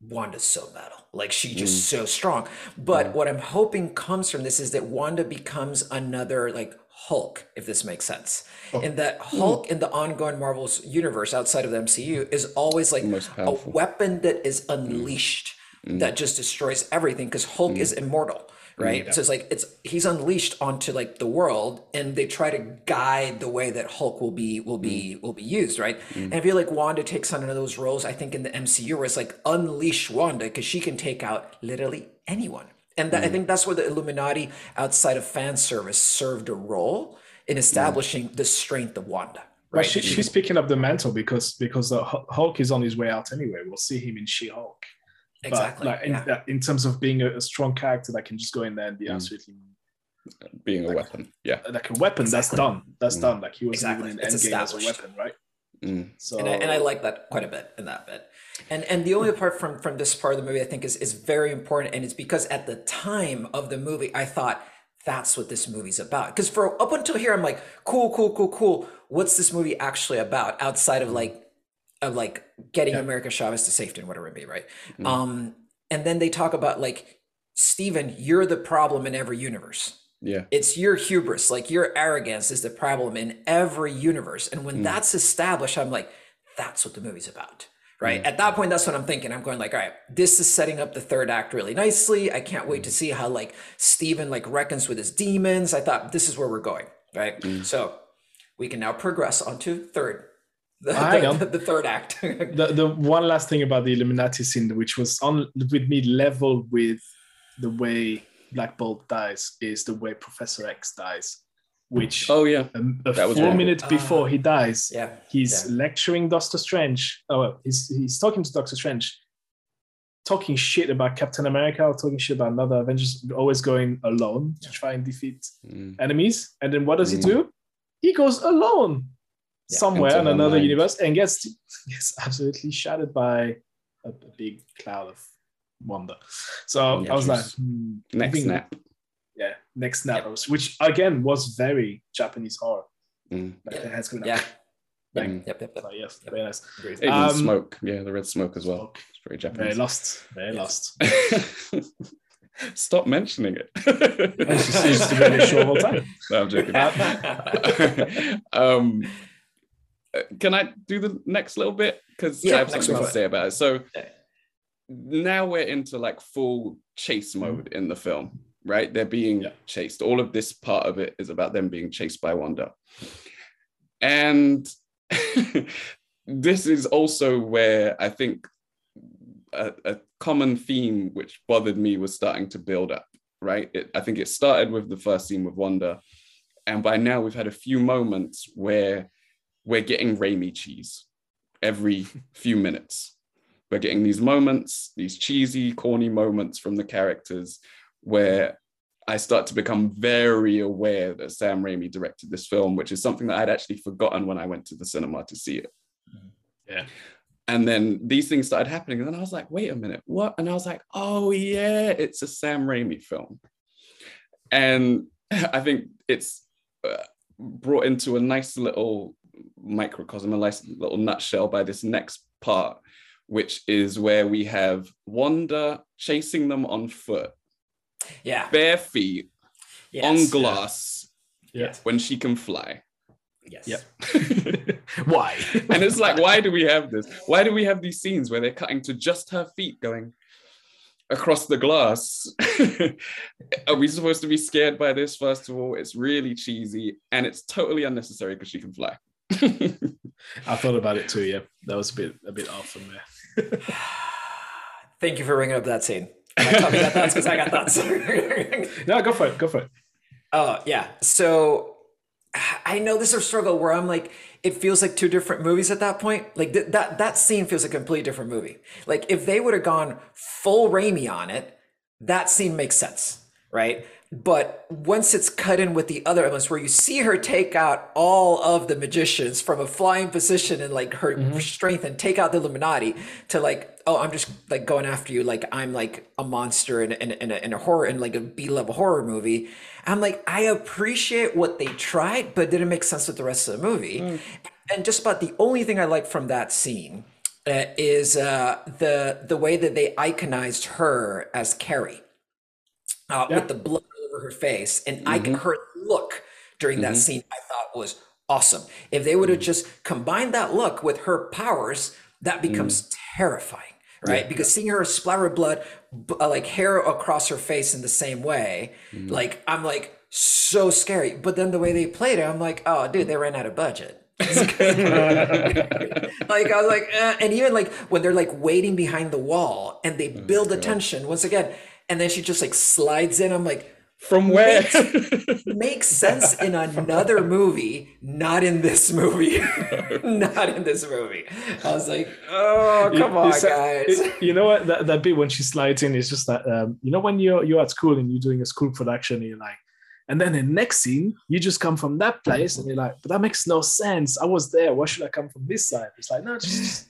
Wanda's so metal, like she's just mm. so strong. But mm. what I'm hoping comes from this is that Wanda becomes another like Hulk, if this makes sense. Oh. And that mm. Hulk in the ongoing Marvel's universe outside of the MCU is always like Most a weapon that is unleashed Mm. that just destroys everything because Hulk mm. is immortal, right? So it's like it's he's unleashed onto like the world, and they try to guide the way that Hulk will be will be mm. will be used, right? And I feel like Wanda takes on one of those roles. I think in the MCU where it's like unleash Wanda because she can take out literally anyone. And that, I think that's where the Illuminati, outside of fan service, served a role in establishing the strength of Wanda. Right. She, she's picking up the mantle because because the Hulk is on his way out anyway. We'll see him in She-Hulk. But exactly. like in, yeah. uh, in terms of being a, a strong character that can just go in there and be Mm. absolutely Being a weapon. Yeah. like a weapon, that's done. That's Mm. done. Like he was Exactly. even in It's Endgame as a established. weapon, right? Mm. So and I, and I like that quite a bit in that bit. And and the only part from from this part of the movie I think is is very important, and it's because at the time of the movie I thought that's what this movie's about. Because for up until here I'm like, cool, cool, cool, cool. What's this movie actually about outside of like of like getting Yeah. America Chavez to safety and whatever it may be, right? Mm. Um, and then they talk about like, Stephen, you're the problem in every universe. Yeah. It's your hubris, like your arrogance is the problem in every universe. And when Mm. that's established, I'm like, that's what the movie's about. Right. At that point, that's what I'm thinking. I'm going like, all right, this is setting up the third act really nicely. I can't wait to see how like Stephen like reckons with his demons. I thought this is where we're going. Right. Mm. So we can now progress on to third. The, Hang the- on. the third act. the, the one last thing about the Illuminati scene, which was on with me level with the way Black Bolt dies, is the way Professor X dies, which Oh yeah. a, a That was four minutes before he dies, yeah. he's yeah. lecturing Doctor Strange. Oh, well, he's he's talking to Doctor Strange, talking shit about Captain America, or talking shit about another Avengers, always going alone to try and defeat Mm. enemies. And then what does he Mm. do? He goes alone Yeah. somewhere in another mind. universe and gets gets absolutely shattered by a, a big cloud of wonder. So Yeah, I was like, hmm, Next think- snap. yeah, next snap, which again was very Japanese horror. Mm. Like the heads going up. Yeah. Yep. Mm. Yep. Yep. yep. So, yes, very nice. Agreed. Even Um, smoke. Yeah, the red smoke as well. Smoke. It's very Very Japanese. lost. Very Yes. lost. Stop mentioning it. It's just, it's just the greatest show of all time. No, I'm joking. Um, can I do the next little bit? Because Yeah, I have something to say about it. So Yeah. now we're into like full chase mode in the film, right? They're being Yeah. chased. All of this part of it is about them being chased by Wanda. And this is also where I think a, a common theme which bothered me was starting to build up, right? It, I think it started with the first scene with Wanda. And by now we've had a few moments where we're getting Raimi cheese every few minutes. We're getting these moments, these cheesy, corny moments from the characters where I start to become very aware that Sam Raimi directed this film, which is something that I'd actually forgotten when I went to the cinema to see it. Yeah. And then these things started happening. And then I was like, wait a minute, what? And I was like, oh, yeah, it's a Sam Raimi film. And I think it's uh, brought into a nice little microcosm, a nice little nutshell by this next part, which is where we have Wanda chasing them on foot, Yeah. bare feet, Yes. on glass, Yeah. when she can fly. Yes. Yep. Why? and it's like, why do we have this? Why do we have these scenes where they're cutting to just her feet going across the glass? Are we supposed to be scared by this? First of all, it's really cheesy and it's totally unnecessary because she can fly. I thought about it too. Yeah, that was a bit a bit off from there. Thank you for bringing up that scene. Am I talking thoughts because I got thoughts. No, go for it. Go for it. Oh yeah. So I know this is a struggle where I'm like, it feels like two different movies at that point. Like th- that that scene feels a completely different movie. Like if they would have gone full Raimi on it, that scene makes sense, right? But once it's cut in with the other elements where you see her take out all of the magicians from a flying position and like her strength and take out the Illuminati to like, oh, I'm just like going after you like I'm like a monster in, in, in, a, in a horror in like a B level horror movie. I'm like, I appreciate what they tried, but didn't make sense with the rest of the movie. And just about the only thing I like from that scene uh, is uh, the the way that they iconized her as Carrie uh, Yeah. with the blood over her face, and I can her look during that mm-hmm. scene. I thought was awesome. If they would have mm-hmm. just combined that look with her powers, that becomes mm. terrifying, right? Because seeing her splatter blood, uh, like hair across her face in the same way, mm. like I'm like so scary. But then the way they played it, I'm like, oh, dude, they ran out of budget. like I was like, eh. and even like when they're like waiting behind the wall and they oh build the tension once again, and then she just like slides in. I'm like, From where? It makes sense in another movie, not in this movie, not in this movie. I was like, oh come You- on, guys. it- you know what? That, that bit when she slides in is just that. Um, you know when you're you're at school and you're doing a school production, and you're like, and then the next scene you just come from that place, and you're like, but that makes no sense. I was there. Why should I come from this side? It's like no, just-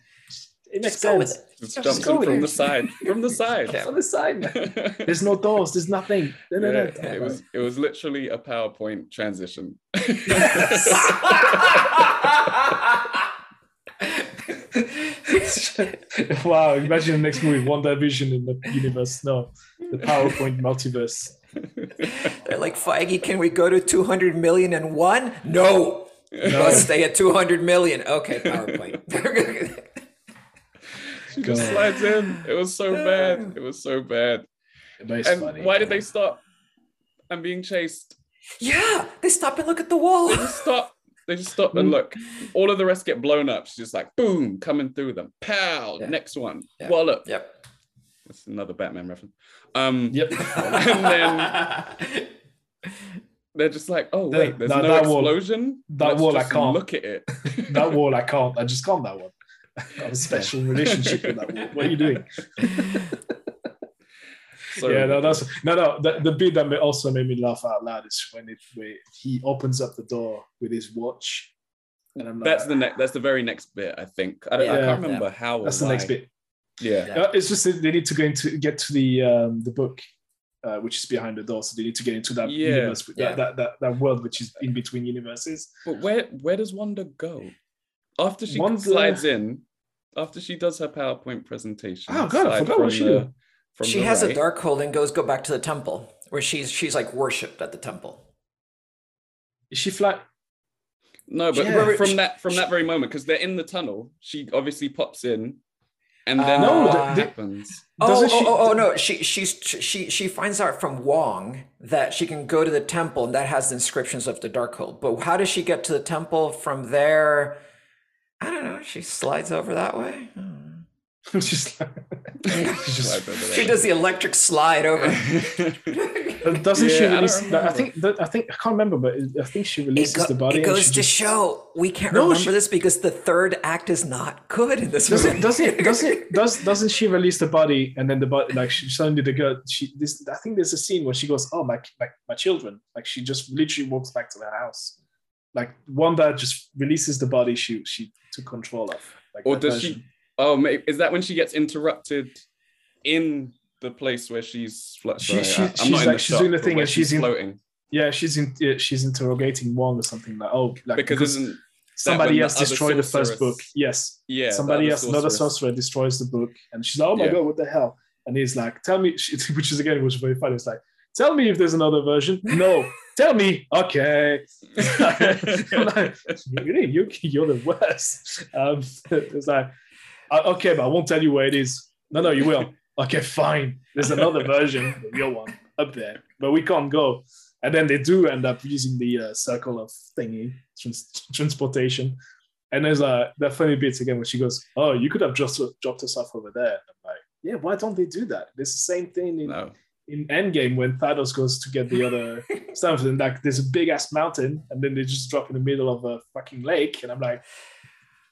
it makes Just go with it. Just Just jumps go in with from the side. From the side. It's on the side. man. There's no doors. There's nothing. No, no, no. Yeah, it was it was literally a PowerPoint transition. wow! Imagine the next movie, One Vision in the universe. No, the PowerPoint multiverse. They're like, Feige, can we go to 200 million and one? No. Let's stay at 200 million. Okay, PowerPoint. She just God. slides in. It was so bad. It was so bad. But And funny. why did they stop? I'm being chased. yeah, they stop and look at the wall. They just stop. They just stop and look. All of the rest get blown up. She's just like boom, coming through them. Pow. Yeah. Next one. Yeah. Wallop. Yep. That's another Batman reference. Um, Yep. and then they're just like, oh wait, there's that- no that wall- explosion. that Let's wall I can't. look at it. that wall I can't. I just can't that one. I have a special relationship with that wall. What are you doing? So yeah, no, that's no, no. The, the bit that also made me laugh out loud is when it where he opens up the door with his watch, and I'm like, that's the next. That's the very next bit. I think. I, don't, I can't remember how. or that's the next bit. Yeah. Yeah. Uh, it's just that they need to go into get to the um, the book, uh, which is behind the door. So they need to get into that Yeah. universe, Yeah. that, that that that world which is in between universes. But where where does Wanda go after she Wanda- slides in? After she does her PowerPoint presentation. Oh, God, I forgot what she the- did. she the has a Darkhold and goes go back to the temple where she's she's like worshipped at the temple. Is she flat? No, but Yeah. from that from that very moment, because they're in the tunnel, she obviously pops in, and then No, what the- the- happens? Oh, oh, she- oh, oh, no! She she's she she finds out from Wong that she can go to the temple and that has the inscriptions of the Darkhold. But how does she get to the temple from there? I don't know. She slides over that way. I don't know. She's like, she's just, She does the electric slide over. Doesn't she Yeah, I don't release? I remember. think that, I think I can't remember, but I think she releases go- the body. it goes to just- show we can't No, remember she- this because the third act is not good in this does movie. it does it does it does doesn't she release the body and then the body like she suddenly the girl she this I think there's a scene where she goes oh my my, my children like she just literally walks back to the house like Wanda just releases the body she she took control of like Or that does she- oh, maybe, is that when she gets interrupted in the place where she's She- she- I'm she's not in like- she's shot, doing the thing and she's in- floating yeah she's in yeah, she's interrogating Wong or something like oh like because, because isn't somebody else destroyed the first book yes yeah somebody else, another sorcerer destroys the book, and she's like, "Oh my Yeah. god, what the hell?" And he's like, "Tell me," which is again which was very funny. It's like, "Tell me if there's another version." No, tell me. Okay. Like, really, you, you're the worst. Um, it's like, "Uh, okay, but I won't tell you where it is. No, no, you will. Okay, fine. There's another version, the real one, up there, but we can't go. And then they do end up using the uh, circle of thingy trans- transportation. And there's uh, that funny bit again where she goes, "Oh, you could have just dropped us off over there." I'm like, "Yeah, why don't they do that?" It's the same thing in, no in Endgame when Thanos goes to get the other stuff, and like there's a big ass mountain, and then they just drop in the middle of a fucking lake, and I'm like,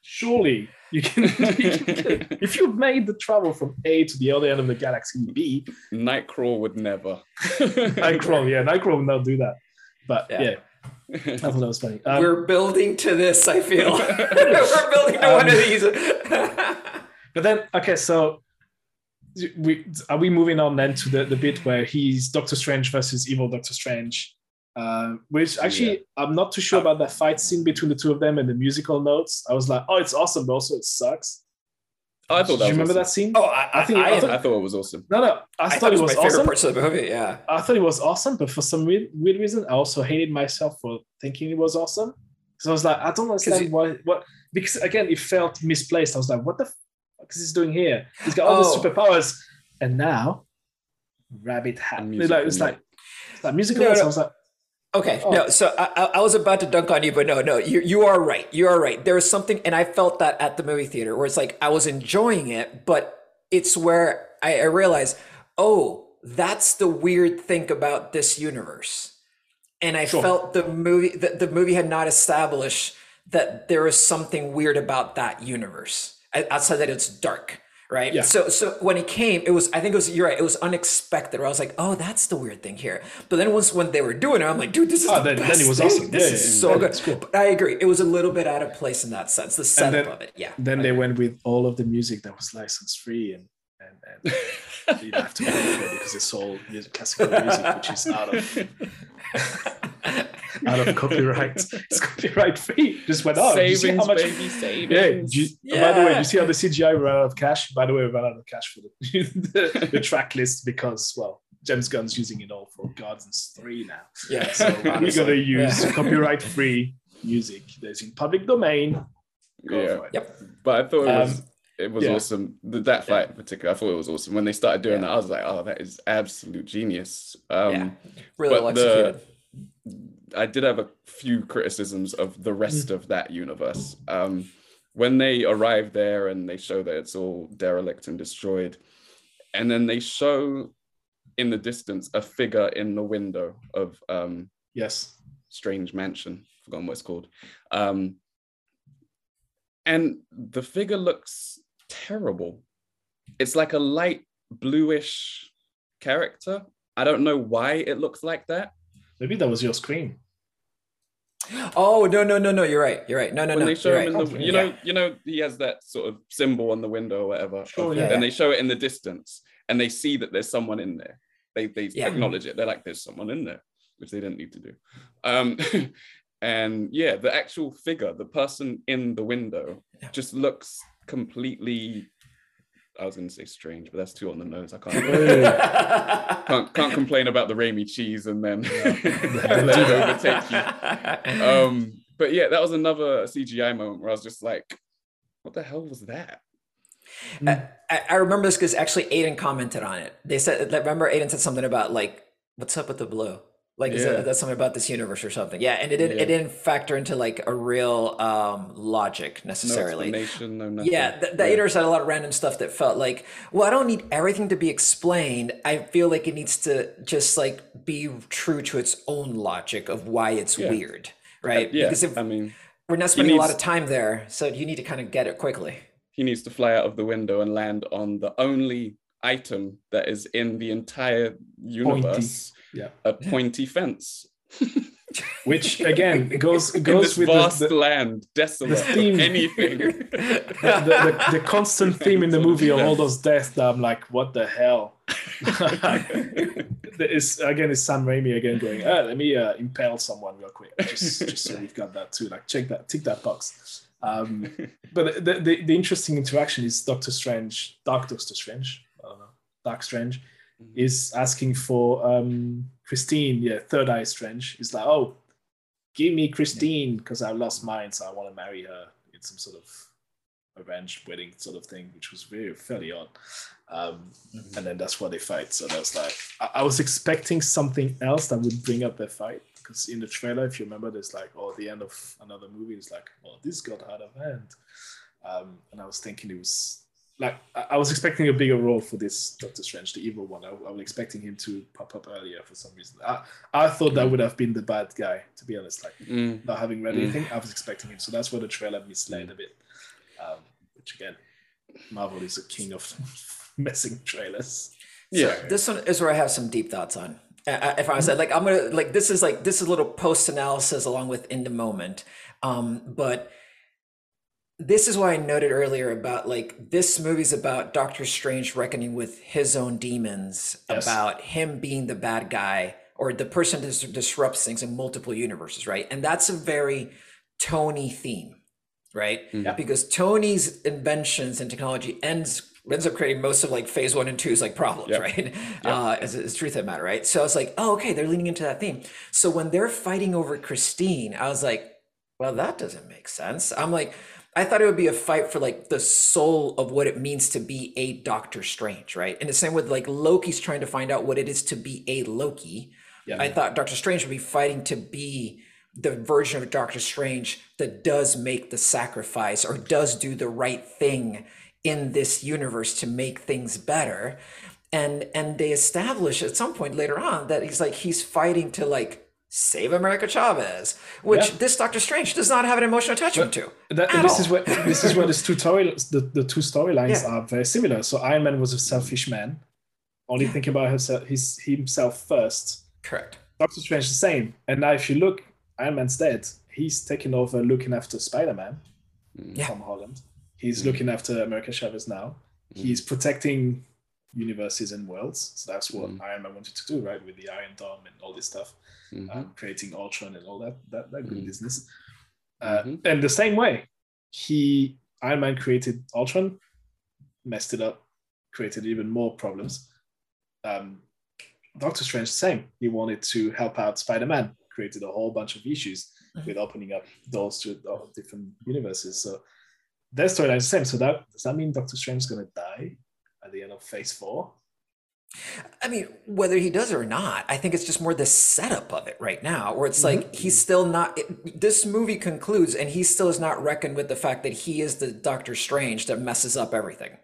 surely you can, you can if you made the travel from A to the other end of the galaxy B, Nightcrawler would never Nightcrawler, yeah, Nightcrawler will not do that. But Yeah. yeah, I thought that was funny. Um, We're building to this. I feel we're building to one of Um, these. But then, okay, so we are we moving on then to the, the bit where he's Doctor Strange versus evil Doctor Strange, uh, which actually I'm not too sure about that fight scene between the two of them and the musical notes. I was like, oh, it's awesome, but also it sucks. I thought that. Do you was remember awesome. that scene? oh, I, I think- I, I thought- I thought it was awesome. No, no, I, I thought, thought it it was was my favorite awesome. parts of the movie. Yeah. I thought it was awesome, but for some weird, weird reason, I also hated myself for thinking it was awesome. So I was like, I don't understand you- why. What? Because again, it felt misplaced. I was like, what the fuck is he doing here? He's got all Oh. the superpowers, and now rabbit hat. Like it's like, it's like musical. No, no. I was like, Okay, Oh. no. So I, I was about to dunk on you, but no, no. You you are right. You are right. There was something, and I felt that at the movie theater, where it's like I was enjoying it, but it's where I, I realized, oh, that's the weird thing about this universe, and I Sure. felt the movie the, the movie had not established that there is something weird about that universe outside that it's dark. Right. Yeah. So so when it came, it was I think it was you're right, it was unexpected. Where I was like, oh, that's the weird thing here. But then once when they were doing it, I'm like, dude, this is Oh, the then- then it was thing. awesome. This Yeah, is yeah, so good. Cool. But I agree. It was a little bit out of place in that sense. The setup then- of it. Yeah. then they went with all of the music that was license free and. And, and you don't have to pay for it because it's all music, classical music, which is out of out of copyright. It's copyright free. Just went out. savings, how much? baby, savings. Yeah. do you- By the way, Yeah. you see how the CGI ran out of cash? By the way, we ran out of cash for the, the, the track list because, well, James Gunn's using it all for Guardians 3 now. Yeah. So we're going to use Yeah. copyright free music that's in public domain. Go Yeah. for it. Yep. But I thought it was Um, it was yeah. awesome. That fight in particular, I thought it was awesome. When they started doing Yeah. that, I was like, oh, that is absolute genius. Um, yeah. Really well but the- I did have a few criticisms of the rest Mm. of that universe. Um, when they arrive there and they show that it's all derelict and destroyed, and then they show in the distance a figure in the window of um, Yes. Strange Mansion, forgotten what it's called. Um, and the figure looks terrible. It's like a light bluish character. I don't know why it looks like that. Maybe that was your screen. Oh no no no no! You're right. You're right. No no when no. they show you're him right. in the, Yeah. you know, you know, he has that sort of symbol on the window or whatever. Sure, of- yeah. And they show it in the distance, and they see that there's someone in there. They they Yeah. acknowledge it. They're like, "There's someone in there," which they didn't need to do. Um, and yeah, the actual figure, the person in the window, Yeah. just looks completely. I was going to say strange, but that's too on the nose. I can't. can't, can't complain about the Raimi cheese and then let it overtake you. Um, but yeah, that was another CGI moment where I was just like, what the hell was that? I, I remember this because actually Aiden commented on it. They said, remember Aiden said something about like, what's up with the blue? Like, is Yeah. that, that's something about this universe or something? Yeah, and it didn't. Yeah. It didn't factor into like a real um, logic No necessarily. explanation, no nothing. yeah, the, the Yeah. universe had a lot of random stuff that felt like, well, I don't need everything to be explained. I feel like it needs to just like be true to its own logic of why it's weird, right? Yeah, Because if I mean, we're not spending a lot of time there, so you need to kind of get it quickly. he needs to fly out of the window and land on the only item that is in the entire universe, Yeah. a pointy fence. Which again goes goes with vast the, the, land, desolate theme. anything. the, the, the constant theme in the movie of all those deaths that I'm like, what the hell? Is again is Sam Raimi again going, ah, let me uh, impale someone real quick, just just so we've got that too. Like check that, tick that box. Um, but the, the the interesting interaction is Doctor Strange, Dark Doctor Strange, I don't know, Dark Strange, is asking for um Christine, yeah, Third Eye Strange. Is like, oh, give me Christine because I've lost mine, so I want to marry her in some sort of arranged wedding sort of thing, which was very fairly odd. Um, and then that's why they fight. So that's like I, I was expecting something else that would bring up their fight because in the trailer, if you remember, there's like oh the end of another movie is like oh this got out of hand, um, and I was thinking it was like I, I was expecting a bigger role for this Doctor Strange, the evil one. I, I was expecting him to pop up earlier for some reason. I, I thought that would have been the bad guy, to be honest. Like Mm. not having read Mm. anything, I was expecting him. So that's where the trailer misled a bit. Um, which again, Marvel is a king of messing trailers. Yeah. this one is where I have some deep thoughts on. Uh, if I was like, I'm gonna like this is like this is a little post analysis along with in the moment, um, but this is why I noted earlier about like this movie's about Doctor Strange reckoning with his own demons, Yes. about him being the bad guy or the person that disrupts things in multiple universes, right? And that's a very Tony theme, right? Yeah. Because Tony's inventions and technology ends ends up creating most of like phase one and two's like problems, Yeah. right? Uh, as as truth of the matter, right? So I was like, oh, okay, they're leaning into that theme. So when they're fighting over Christine, I was like, well, that doesn't make sense. I'm like, I thought it would be a fight for like the soul of what it means to be a Doctor Strange, right? And the same with like Loki's trying to find out what it is to be a Loki. Yeah. I thought Doctor Strange would be fighting to be the version of Doctor Strange that does make the sacrifice or does do the right thing in this universe to make things better. And and they establish at some point later on that he's like he's fighting to like save America Chavez, which Yeah. this Doctor Strange does not have an emotional attachment to. That, At this all. is where this is where two story the, the two storylines Yeah. are very similar. So Iron Man was a selfish man, only thinking about himself, his himself first. Correct. Doctor Strange the same. And now if you look, Iron Man's dead. He's taking over looking after Spider Man, Yeah. Tom Holland. He's Mm. looking after America Chavez now. Mm. He's protecting universes and worlds. So that's what Mm. Iron Man wanted to do, right, with the Iron Dome and all this stuff, Mhm. um, creating Ultron and all that that, that good Mm. business. Uh, Mhm. And the same way, he Iron Man created Ultron, messed it up, created even more problems. Um, Doctor Strange, same. He wanted to help out Spider Man, created a whole bunch of issues Mhm. with opening up doors to all different universes. So their storyline is the same. So that does that mean Doctor Strange is going to die at the end of Phase Four? I mean, whether he does or not, I think it's just more the setup of it right now, where it's like he's still not. It, this movie concludes, and he still is not reckoned with the fact that he is the Doctor Strange that messes up everything,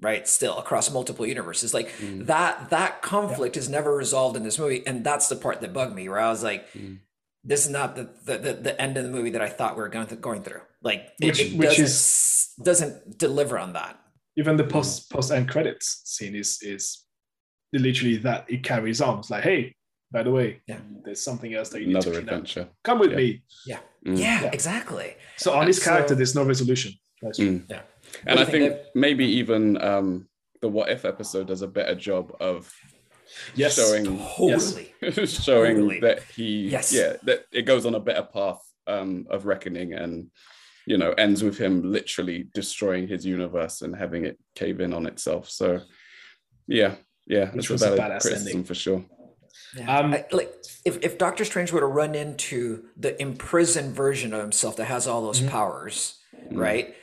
right? Still across multiple universes, like Mm. that. That conflict is never resolved in this movie, and that's the part that bugged me. Where I was like, Mm. "This is not the the, the, the end of the movie that I thought we were going th- going through." Like, it, Which- it which doesn't, is- doesn't deliver on that. Even the post post end credits scene is is literally that it carries on. It's like, hey, by the way, Yeah. there's something else that you need to clean up. adventure. Come with Yeah. me. Mm. Yeah, Yeah. exactly. So on his So- character, there's no resolution. That's true. Mm. Yeah. And I think think maybe even um, the What If episode does a better job of Yes. showing Totally. showing Totally. that he Yes. yeah that it goes on a better path um, of reckoning and you know ends with him literally destroying his universe and having it cave in on itself. So yeah, yeah, Which it's was a a badass criticism ending. for sure. Yeah. Um, I- like if, if Doctor Strange were to run into the imprisoned version of himself that has all those powers, right?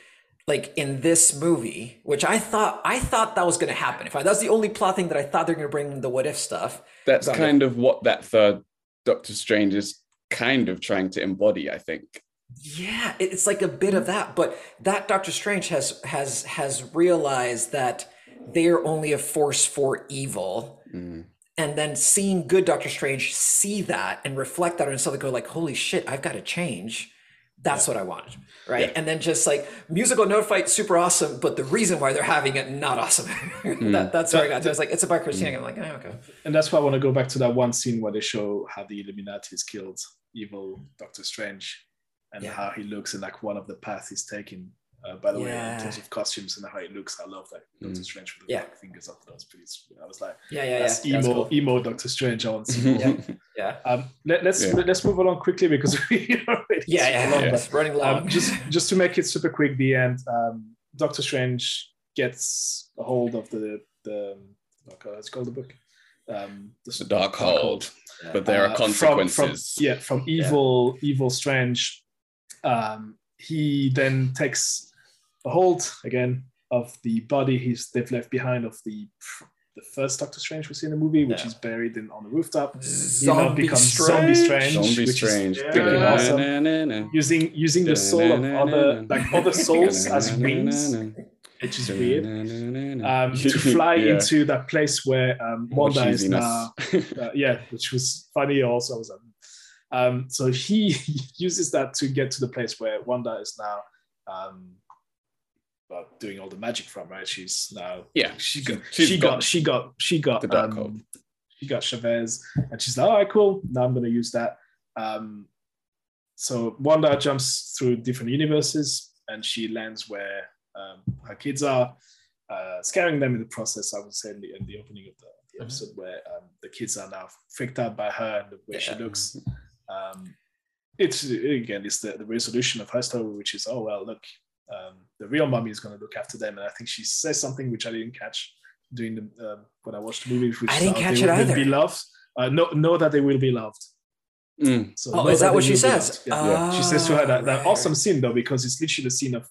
Like in this movie, which I thought I thought that was going to happen. If I, that was the only plot thing that I thought they're going to bring the what if stuff. That's it. kind of what that third Doctor Strange is kind of trying to embody, I think. Yeah, it's like a bit of that, but that Doctor Strange has has has realized that they are only a force for evil. Mm. and then seeing good Doctor Strange see that and reflect that on himself and go like, holy shit, I've got to change. That's what I wanted. Right. Yeah. And then just like musical note fight, super awesome, but the reason why they're having it, not awesome. that, that's where I got to. I was like, it's about Christina. I'm like, oh, okay. and that's why I want to go back to that one scene where they show how the Illuminati has killed evil Doctor Strange and Yeah. how he looks and like one of the paths he's taking. Uh, by the way, in terms of costumes and how it looks, I love that Doctor Mm. Strange with the Yeah. fingers up. That was pretty. sweet. I was like, Yeah, yeah, yeah. that's That was emo, cool. emo Doctor Strange. I want to see more. Yeah. Yeah. Um, let, us Yeah. let's move along quickly because we already Yeah, yeah, long, yeah. running long. um, just just to make it super quick, the end. Um, Doctor Strange gets a hold of the the oh God, what's called the book. Um, The Darkhold. Yeah. But there uh, are from- consequences. From, yeah, from evil, evil Strange. Um, he then takes a hold again of the body he's they've left behind of the the first Doctor Strange we see in the movie, which Yeah. is buried in on the rooftop. He now Zombie becomes Zombie Strange, Zombie which is Strange. awesome. Using using the soul of other like other souls as wings, which is weird. Um, to fly Yeah. into that place where um, Wanda is now uh, yeah, which was funny also. I was like, um, so he uses that to get to the place where Wanda is now um, well, doing all the magic from, right? She's now yeah, she got she got got she got she got the dark um, she got Chavez, and she's like, all right, cool. Now I'm gonna use that. Um, so Wanda jumps through different universes, and she lands where um, her kids are, uh, scaring them in the process. I would say in the, in the opening of the, the Mhm. episode, where um, the kids are now freaked out by her and the way she Yeah. looks. Um, it's again, it's the, the resolution of her story, which is, oh well, look, um, the real mommy is going to look after them, and I think she says something which I didn't catch during the um, when I watched the movie. Which I didn't catch they it will either. Be loved. Uh, know, know that they will be loved. Mm. So Oh, is that they what she says? loved. Yeah. Yeah. She says to her that, that right, awesome scene though, because it's literally the scene of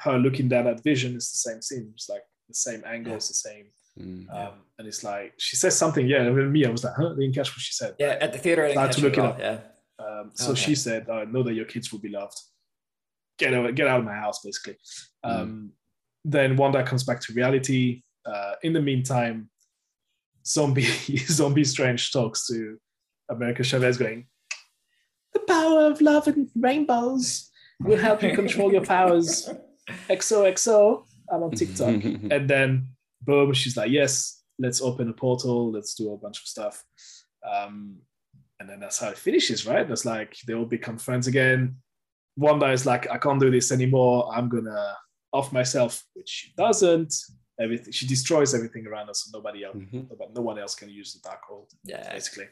her looking down at Vision. It's the same scene. It's like the same angle. Yeah. It's the same. Mm. Um, and it's like she says something. Yeah, and me, I was like, huh? I didn't catch what she said. Yeah, at the theater, I didn't I had catch to look it all. up. Yeah. Um, so Okay. she said, "I "Know that your kids will be loved. Get out, get out of my house, basically." Mm. Um, then Wanda comes back to reality. Uh, in the meantime, zombie zombie Strange talks to America Chavez, going, "The power of love and rainbows will help you control your powers." XOXO. I'm on TikTok, and then boom, she's like, "Yes, let's open a portal. Let's do a bunch of stuff." Um, and then that's how it finishes, right? That's like they all become friends again. Wanda is like, I can't do this anymore. I'm gonna off myself, which she doesn't. everything. She destroys everything around us, so nobody else, Mhm. nobody- no one else can use the Darkhold Yeah. basically,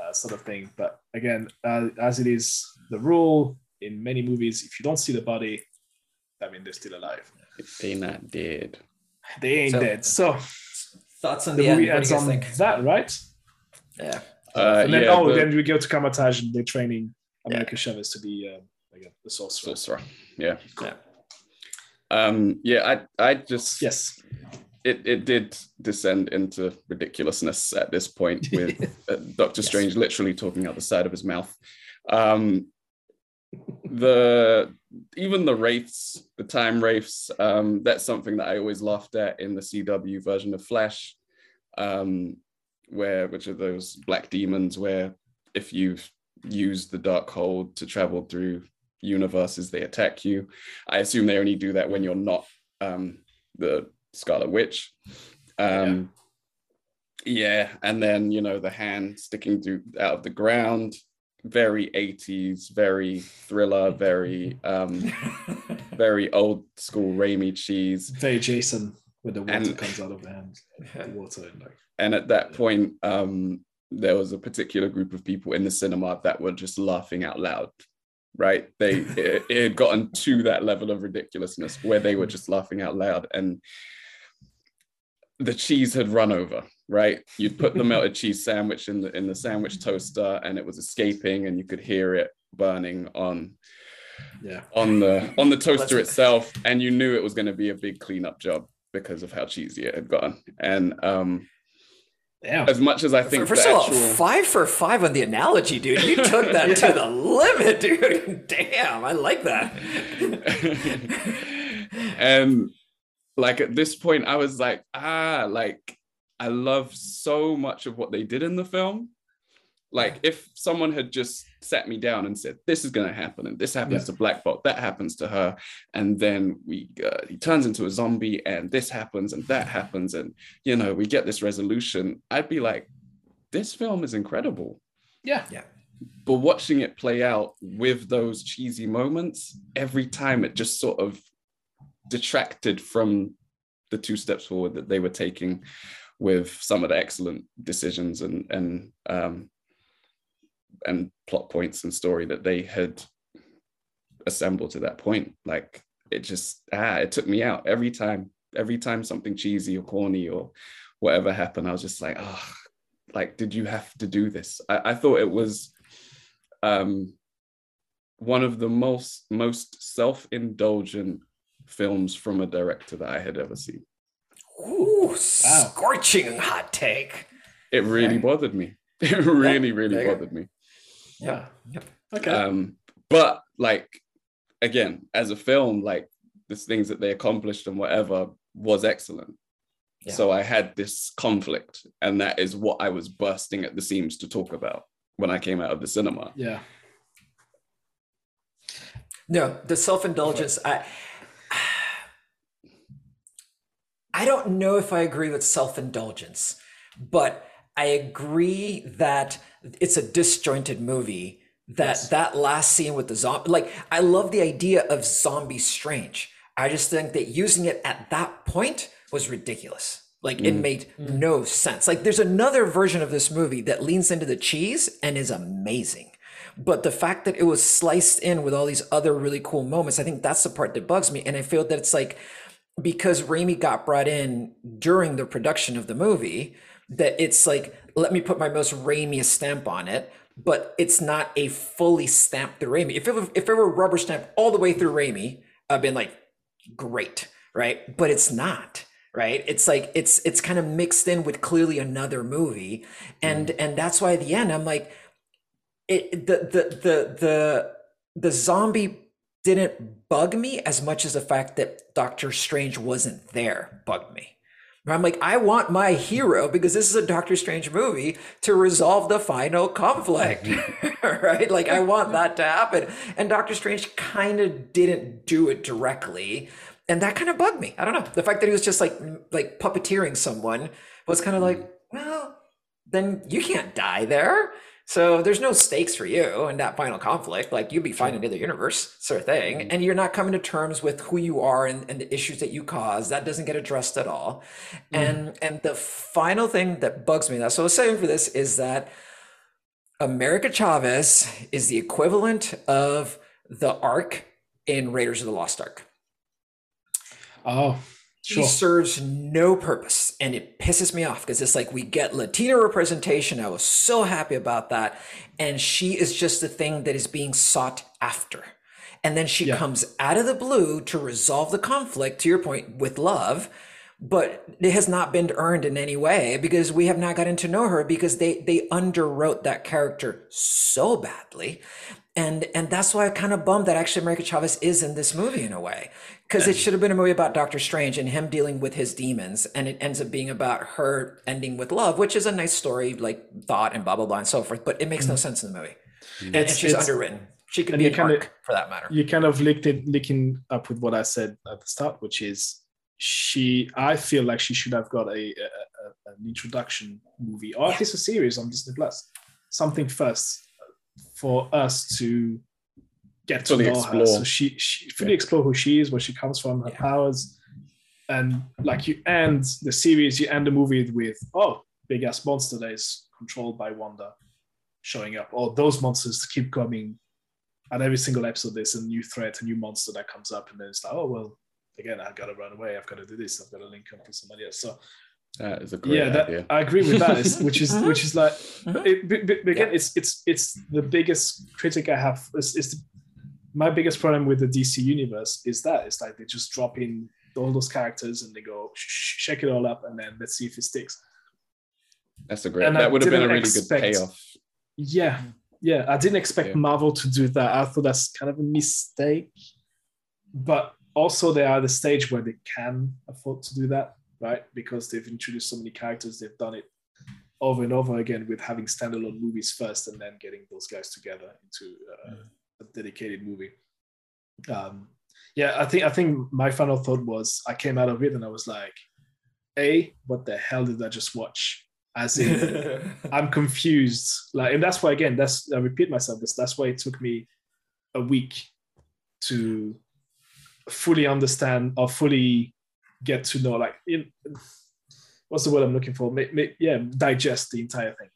uh, sort of thing. But again, uh, as it is the rule in many movies, if you don't see the body, I mean they're still alive. They not dead. They ain't So- dead. So Thoughts on the the, end? movie What do ends on think? that, right? Yeah. Uh, and then yeah, oh, the then we go to Kamar-Taj and they're training America Yeah. Chavez to be uh, again the sorcerer. sorcerer. Yeah. Yeah. Um, yeah, I I just Yes. it it did descend into ridiculousness at this point with uh, Doctor Strange literally talking out the side of his mouth. Um, the even the wraiths, the time wraiths, um, that's something that I always laughed at in the CW version of Flash, um, where which are those black demons where if you've used the Darkhold to travel through universes, they attack you. I assume they only do that when you're not um, the Scarlet Witch. Um, yeah. and then you know the hand sticking through out of the ground, very 80s, very thriller, very um, very old school Raimi cheese. Very Jason where the water And- comes out of the hand. The water and like And at that point, um, there was a particular group of people in the cinema that were just laughing out loud. Right? They it, it had gotten to that level of ridiculousness where they were just laughing out loud, and the cheese had run over. Right? You'd put the melted cheese sandwich in the in the sandwich toaster, and it was escaping, and you could hear it burning on yeah. on the on the Let's- toaster itself, and you knew it was going to be a big cleanup job because of how cheesy it had gotten. And um, Damn. as much as I think First of all, actual five for five on the analogy, dude. You took that to the limit, dude. Damn, I like that. and like at this point, I was like, ah, like I love so much of what they did in the film. Like if someone had just sat me down and said, "This is going to happen, and this happens Yeah. to Black Bolt, that happens to her," and then we uh, he turns into a zombie, and this happens, and that happens, and you know we get this resolution, I'd be like, "This film is incredible." Yeah. Yeah. but watching it play out with those cheesy moments every time it just sort of detracted from the two steps forward that they were taking with some of the excellent decisions and and um and plot points and story that they had assembled to that point. Like it just ah it took me out. Every time every time something cheesy or corny or whatever happened i was just like oh like did you have to do this? I, I thought it was um one of the most most self-indulgent films from a director that i had ever seen Ooh, scorching hot take. it really Okay. bothered me it really really there go. bothered me Yeah. Yep. Okay. um but like again as a film like the things that they accomplished and whatever was excellent Yeah. so i had this conflict and that is what i was bursting at the seams to talk about when i came out of the cinema yeah. No, the self indulgence. I I don't know if I agree with self indulgence, but I agree that it's a disjointed movie. That Yes. that last scene with the zombie, like I love the idea of zombie strange. I just think that using it at that point was ridiculous. Like it Mm. made no sense. Like there's another version of this movie that leans into the cheese and is amazing. But the fact that it was sliced in with all these other really cool moments, I think that's the part that bugs me. And I feel that it's like because Raimi got brought in during the production of the movie, that it's like, let me put my most Raimi stamp on it, but it's not a fully stamped through Raimi. If it were, if it were rubber stamped all the way through Raimi, I've been like, great, right? But it's not right it's like it's it's kind of mixed in with clearly another movie and mm-hmm. and that's why at the end i'm like it the the the the the zombie didn't bug me as much as the fact that doctor strange wasn't there bugged me. I'm like i want my hero because this is a doctor strange movie to resolve the final conflict right. like i want that to happen. And doctor strange kind of didn't do it directly and that kind of bugged me. I don't know. The fact that he was just like like puppeteering someone was kind of like mm. well then you can't die there So there's no stakes for you in that final conflict. Like you'd be fine in either universe, sort of thing. And you're not coming to terms with who you are and, and the issues that you cause. That doesn't get addressed at all. Mm-hmm. And and the final thing that bugs me, that's what I was saying for this, is that America Chavez is the equivalent of the arc in Raiders of the Lost Ark. Oh, She sure. serves no purpose and it pisses me off because it's like we get Latina representation. I was so happy about that. And she is just the thing that is being sought after. And then she Yeah. comes out of the blue to resolve the conflict, to your point, with love. But it has not been earned in any way because we have not gotten to know her because they they underwrote that character so badly. And and that's why I'm kind of bummed that actually America Chavez is in this movie in a way. Because it should have been a movie about Doctor Strange and him dealing with his demons, and it ends up being about her ending with love, which is a nice story, like thought and blah blah blah and so forth. But it makes no mm-hmm. sense in the movie, and, and It's- she's underwritten. She could be a an kinda- for that matter. you kind of linked it linking up with what I said at the start, which is she. I feel like she should have got a, a, a- an introduction movie or at least a series on Disney Plus, something first for us to get to Fully know her. explore. So she, she fully explore who she is, where she comes from, her Yeah. powers, and like you end the series, you end the movie with oh, big ass monster that is controlled by Wanda showing up, or those monsters keep coming at every single episode there's a new threat, a new monster that comes up, and then it's like, oh well, again, I've got to run away, I've got to do this, I've got to link up with somebody else. So That is a great yeah, that. I agree with that. It's- which is Mhm. which is like, Mhm. it, but- but again, Yeah. it's it's it's the biggest critic I have. Is, is the, my biggest problem with the DC universe is that it's like they just drop in all those characters and they go shake it all up, and then let's see if it sticks. That's a great. and That would have been a really expect- good payoff. Yeah, yeah. I didn't expect Yeah. Marvel to do that. I thought that's kind of a mistake. But also, they are at the stage where they can afford to do that, right? Because they've introduced so many characters, they've done it over and over again with having standalone movies first and then getting those guys together into uh, a dedicated movie. Um, yeah, I think I think my final thought was I came out of it and I was like, "A, what the hell did I just watch?" As in, I'm confused. Like, and that's why again, that's I repeat myself. This that's why it took me a week to fully understand or fully get to know. Like, in, what's the word I'm looking for? May, yeah, digest the entire thing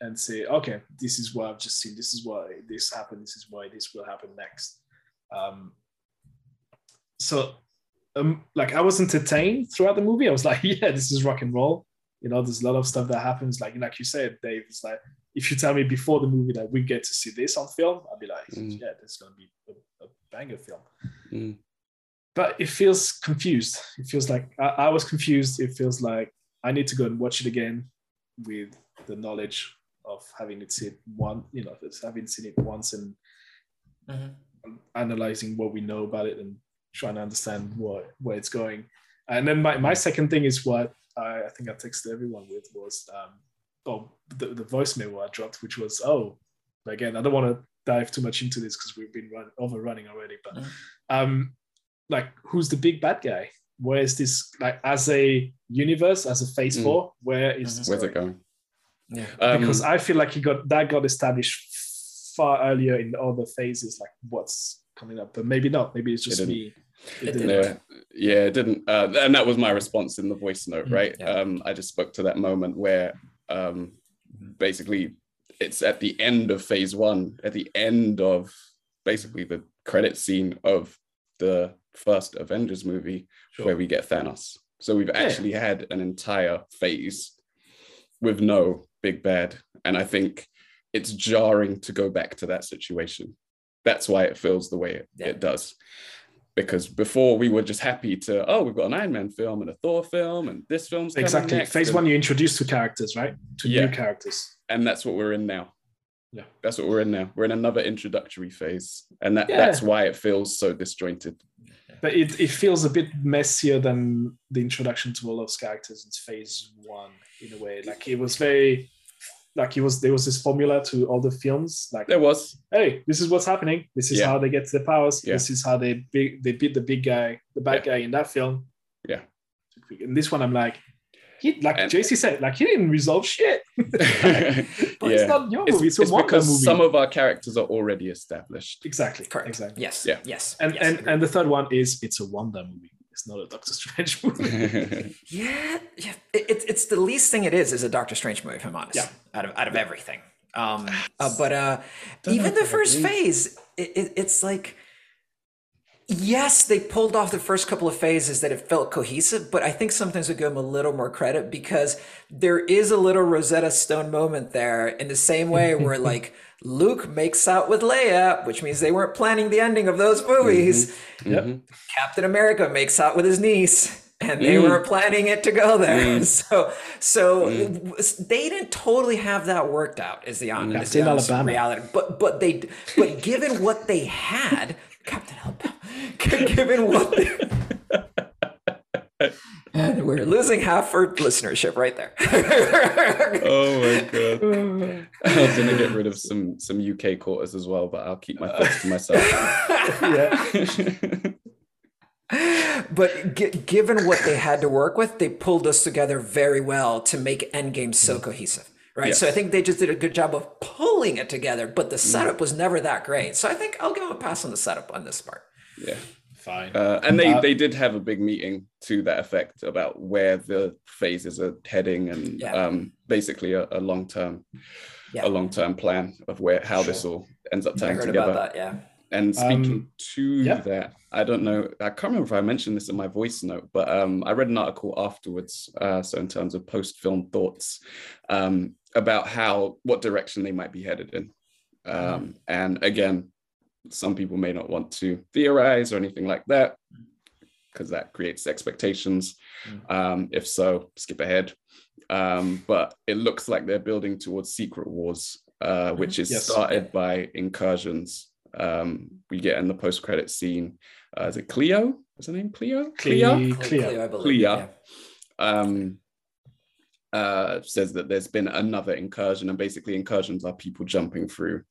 and say, okay, this is what I've just seen. This is why this happened. This is why this will happen next. Um, so, um, like, I was entertained throughout the movie. I was like, yeah, this is rock and roll you know there's a lot of stuff that happens like like you said dave it's like if you tell me before the movie that we get to see this on film i'd be like Mm. yeah this is going to be a, a banger film Mm. But it feels confused it feels like I, I was confused it feels like i need to go and watch it again with the knowledge of having it seen one you know having seen it once and Mhm. analyzing what we know about it and trying to understand what where it's going. And then my, my second thing is what I, I think I texted everyone with was um oh the, the voicemail I dropped, which was oh again I don't want to dive too much into this because we've been run, overrunning already, but Mhm. um like who's the big bad guy? Where is this like as a universe, as a phase Mm. four? Where is this Where's going? it going? Yeah. Um, because I feel like he got that got established far earlier in the other phases, like what's coming up. But maybe not. Maybe it's just didn't. me. It It didn't. didn't. yeah, yeah, it didn't. Uh, and that was my response in the voice note, Mm, right? yeah. Um, I just spoke to that moment where um, basically it's at the end of phase one, at the end of basically the credit scene of the first Avengers movie, where we get Thanos. So we've actually had an entire phase with no big bad. And I think it's jarring to go back to that situation. That's why it feels the way it, Yeah. it does. Because before we were just happy to, oh, we've got an Iron Man film and a Thor film and this film's coming Exactly. next. Phase and, one, you introduce two characters, right? Two Yeah. new characters. and that's what we're in now. Yeah. That's what we're in now. We're in another introductory phase. And that, Yeah. that's why it feels so disjointed. But it, it feels a bit messier than the introduction to all those characters in phase one, in a way. Like it was very like it was there was this formula to all the films. Like There was. hey, this is what's happening. This is Yeah. how they get to the powers. Yeah. This is how they big they beat the big guy, the bad Yeah. guy in that film. Yeah. In this one, I'm like, he like And- JC said, like he didn't resolve shit. but it's yeah. not your It's, movie. It's, a it's because movie. some of our characters are already established. exactly. Correct. Exactly. Yes. Yeah. Yes. And yes, and and the third one is it's a Wanda movie. It's not a Doctor Strange movie. Yeah, yeah. It, it's it's the least thing it is is a Doctor Strange movie, if I'm honest. Yeah. Out of out of everything. Um, uh, but uh, even the first phase, it, it, it's like, yes, they pulled off the first couple of phases that it felt cohesive. But I think sometimes we give them a little more credit because there is a little Rosetta Stone moment there, in the same way where like Luke makes out with Leia, which means they weren't planning the ending of those movies. Yep. Mhm. Captain America makes out with his niece, and they Mm. weren't planning it to go there. So, so Mm. they didn't totally have that worked out. Is the honest, is the Captain honest Alabama. reality? But but they but given what they had, Captain Alabama, given what. And we're losing half our listenership right there. Oh my god! I was gonna get rid of some some UK quarters as well, but I'll keep my thoughts to myself. yeah. but gi- given what they had to work with, they pulled us together very well to make Endgame so mm-hmm. cohesive. Right. So I think they just did a good job of pulling it together, but the mm-hmm. setup was never that great. So I think I'll give them a pass on the setup on this part. Yeah, Fine. uh, and they Uh, they did have a big meeting to that effect about where the phases are heading, and Yeah. um, basically a, a long term Yeah. a long term plan of where how this all ends up tying together. about that. Yeah. And speaking Um, to yeah. that, I don't know, I can't remember if I mentioned this in my voice note, but um, I read an article afterwards. Uh, so, in terms of post film thoughts um, about how, what direction they might be headed in. Um, and again, some people may not want to theorize or anything like that because that creates expectations. Mm. Um, if so, skip ahead. Um, but it looks like they're building towards Secret Wars, uh, which is Yes. started by incursions. Um, we get in the post credit scene. Uh, is it Cleo? Is her name Cleo? Cleo. Cleo, Cleo. Cleo. Yeah. um, uh, says that there's been another incursion, and basically incursions are people jumping through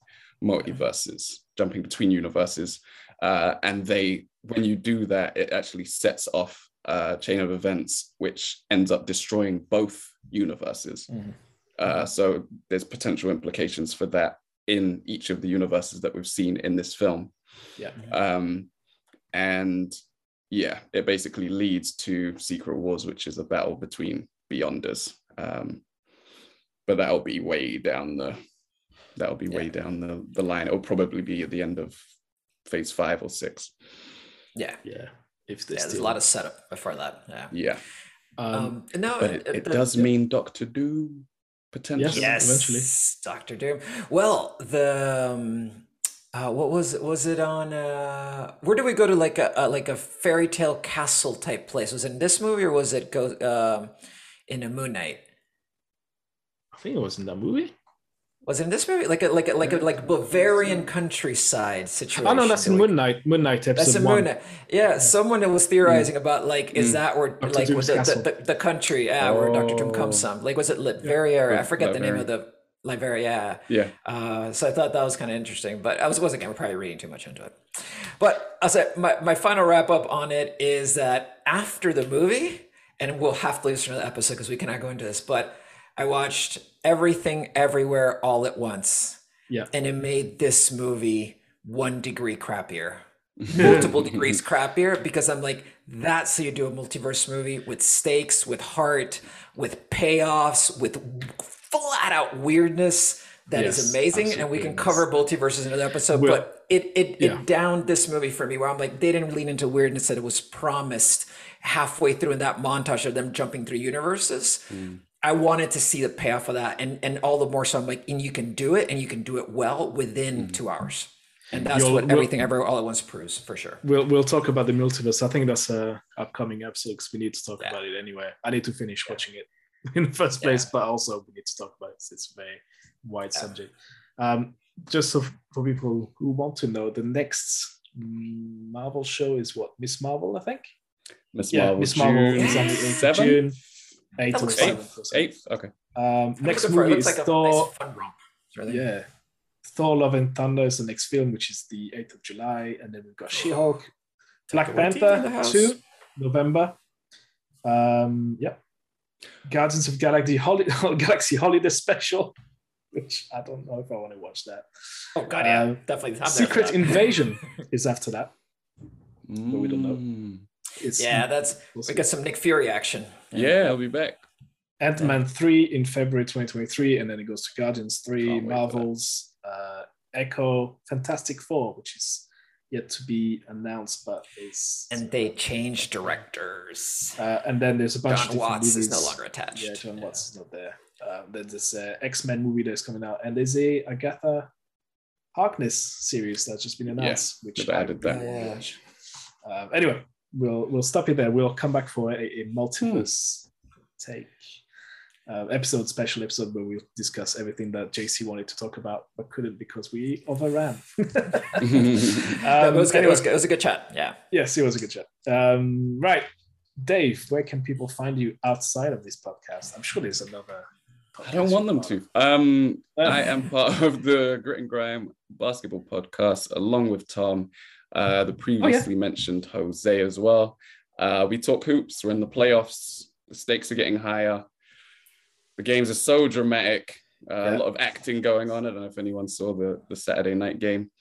multiverses, jumping between universes, uh, and they, when you do that, it actually sets off a chain of events which ends up destroying both universes. Mhm. Uh, so there's potential implications for that in each of the universes that we've seen in this film. Yeah. Um, and yeah, it basically leads to Secret Wars, which is a battle between Beyonders. Um, but that'll be way down the that'll be way down the, the line. It'll probably be at the end of phase five or six. Yeah. Yeah. If Yeah. there's There's a lot of setup before that. Yeah. Yeah. um, Um, no, But it, it uh, does uh, mean Doctor Doom potentially. Yes. Yes, eventually. Doctor Doom. Well, the um, uh, what was it? Was it on? Uh, where did we go to? Like a, a like a fairy tale castle type place? Was it in this movie or was it go um, in a Moon Knight? I think it was in that movie. Was it in this movie? Like a like a like a like Bavarian countryside situation. Oh no, that's in like- Moon Knight. Moon Knight episode That's in one. Moon Knight. Yeah, someone was theorizing about like, is Mm. that where Dr. like Doom's the, the, the, the country, yeah, where Doctor Doom comes Oh. from? Like, was it Latveria? Or I forget the name of the Latveria. Yeah. Yeah. Uh, so I thought that was kind of interesting, but I was wasn't again probably reading too much into it. But I said my, my final wrap up on it is that after the movie, and we'll have to listen to the episode because we cannot go into this, but I watched everything everywhere all at once, Yeah. and it made this movie one degree crappier, multiple degrees crappier because I'm like, that's how you do a multiverse movie with stakes, with heart, with payoffs, with flat out weirdness that is Yes, amazing. And we can cover multiverses in another episode, Well, but it it, yeah. it downed this movie for me where I'm like, they didn't lean into weirdness that it was promised halfway through in that montage of them jumping through universes. Mm. I wanted to see the payoff of that, and and all the more so I'm like, and you can do it, and you can do it well within two hours, and that's You'll- what we'll- everything ever all at once proves for sure. We'll we'll talk about the multiverse. I think that's a upcoming episode because we need to talk Yeah. about it anyway. I need to finish watching it in the first place, but also we need to talk about it. It's a very wide Yeah. subject. Um, just so for people who want to know, the next Marvel show is what Miss Marvel, I think. Miss Yeah, Marvel, Miss Marvel June is on the 8th of 7th? June, eighth That or looks fun. seventh. or something. Eighth? Okay. Um, next Looking for- it movie looks is like a Thor. nice fun romp. Really. Yeah. Thor Love and Thunder is the next film, which is the 8th of July. And then we've got She Hulk, Black Taika Waititi in the Panther 2, November. Um, yeah. Guardians of Galaxy Holiday, Galaxy Holiday Special, which I don't know if I want to watch that. Oh god, yeah, Um, definitely. I'm there for Secret. Invasion is after that. But we don't know. It's Yeah, that's we'll we got some Nick Fury action. Yeah, I'll be back. Ant Man 3 in February 2023, and then it goes to Guardians 3, Can't wait for that. Marvel's uh, Echo, Fantastic Four, which is yet to be announced, but is. And they changed directors. uh, and then there's a bunch of Jon different Watts movies. is no longer attached. Yeah, Jon Watts is not there. Um, then there's a X Men movie that's coming out, and there's a Agatha Harkness series that's just been announced, which they've I added that. really. Um, anyway, we'll we'll stop it there. We'll come back for a, a multiverse take uh, episode, special episode where we'll discuss everything that JC wanted to talk about but couldn't because we overran. That Um, was good. It was good. It was a good chat. Yeah. Yes, it was a good chat. Um, right, Dave, where can people find you outside of this podcast? I'm sure there's another. I don't want them to. Um, Uh. I am part of the Grit and Grime basketball podcast, along with Tom, uh, the previously mentioned Jose as well. Uh, we talk hoops. We're in the playoffs. The stakes are getting higher. The games are so dramatic. Uh, Yeah. A lot of acting going on. I don't know if anyone saw the, the Saturday night game.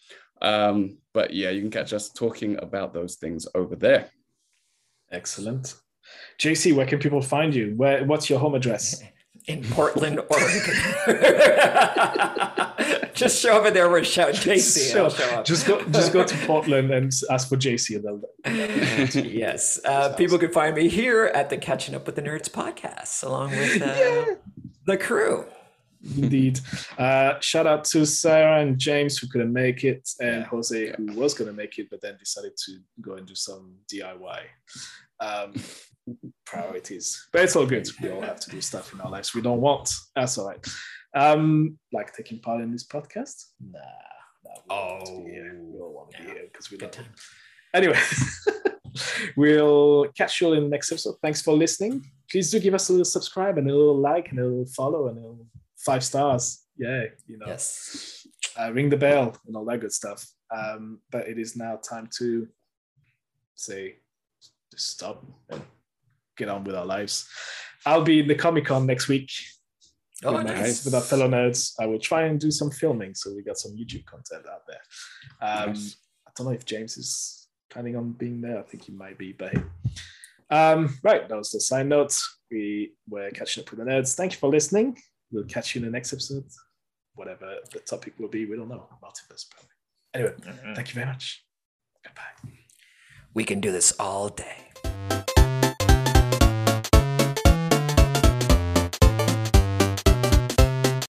Um, but yeah, you can catch us talking about those things over there. Excellent. JC, where can people find you? Where? What's your home address? In Portland, Oregon. just show up in there and shout JC. and I'll show up. Just go, just go to Portland and ask for JC, and they'll. yes. Uh, people can find me here at the Catching Up with the Nerds podcast, along with uh, the crew. Indeed. Uh, shout out to Sarah and James who couldn't make it, and Jose who was going to make it, but then decided to go and do some DIY. Um, priorities, but it's all good. We all have to do stuff in our lives we don't want. That's all right. Um, like taking part in this podcast? Nah, we all want be here. We all want to be Yeah. here because we Good love it. Anyway, we'll catch you all in the next episode. Thanks for listening. Please do give us a little subscribe and a little like and a little follow and a little five stars. Yeah, you know, Yes. uh, ring the bell and all that good stuff. Um, but it is now time to say, just stop and get on with our lives. I'll be in the Comic Con next week Oh, with, my- nice. with our fellow nerds. I will try and do some filming, so we got some YouTube content out there. Um, Nice. I don't know if James is planning on being there. I think he might be, but hey. Um, right, that was the sign note. We were catching up with the nerds. Thank you for listening. We'll catch you in the next episode. Whatever the topic will be, we don't know. Multiverse, probably. Anyway, Mhm. thank you very much. Goodbye. We can do this all day.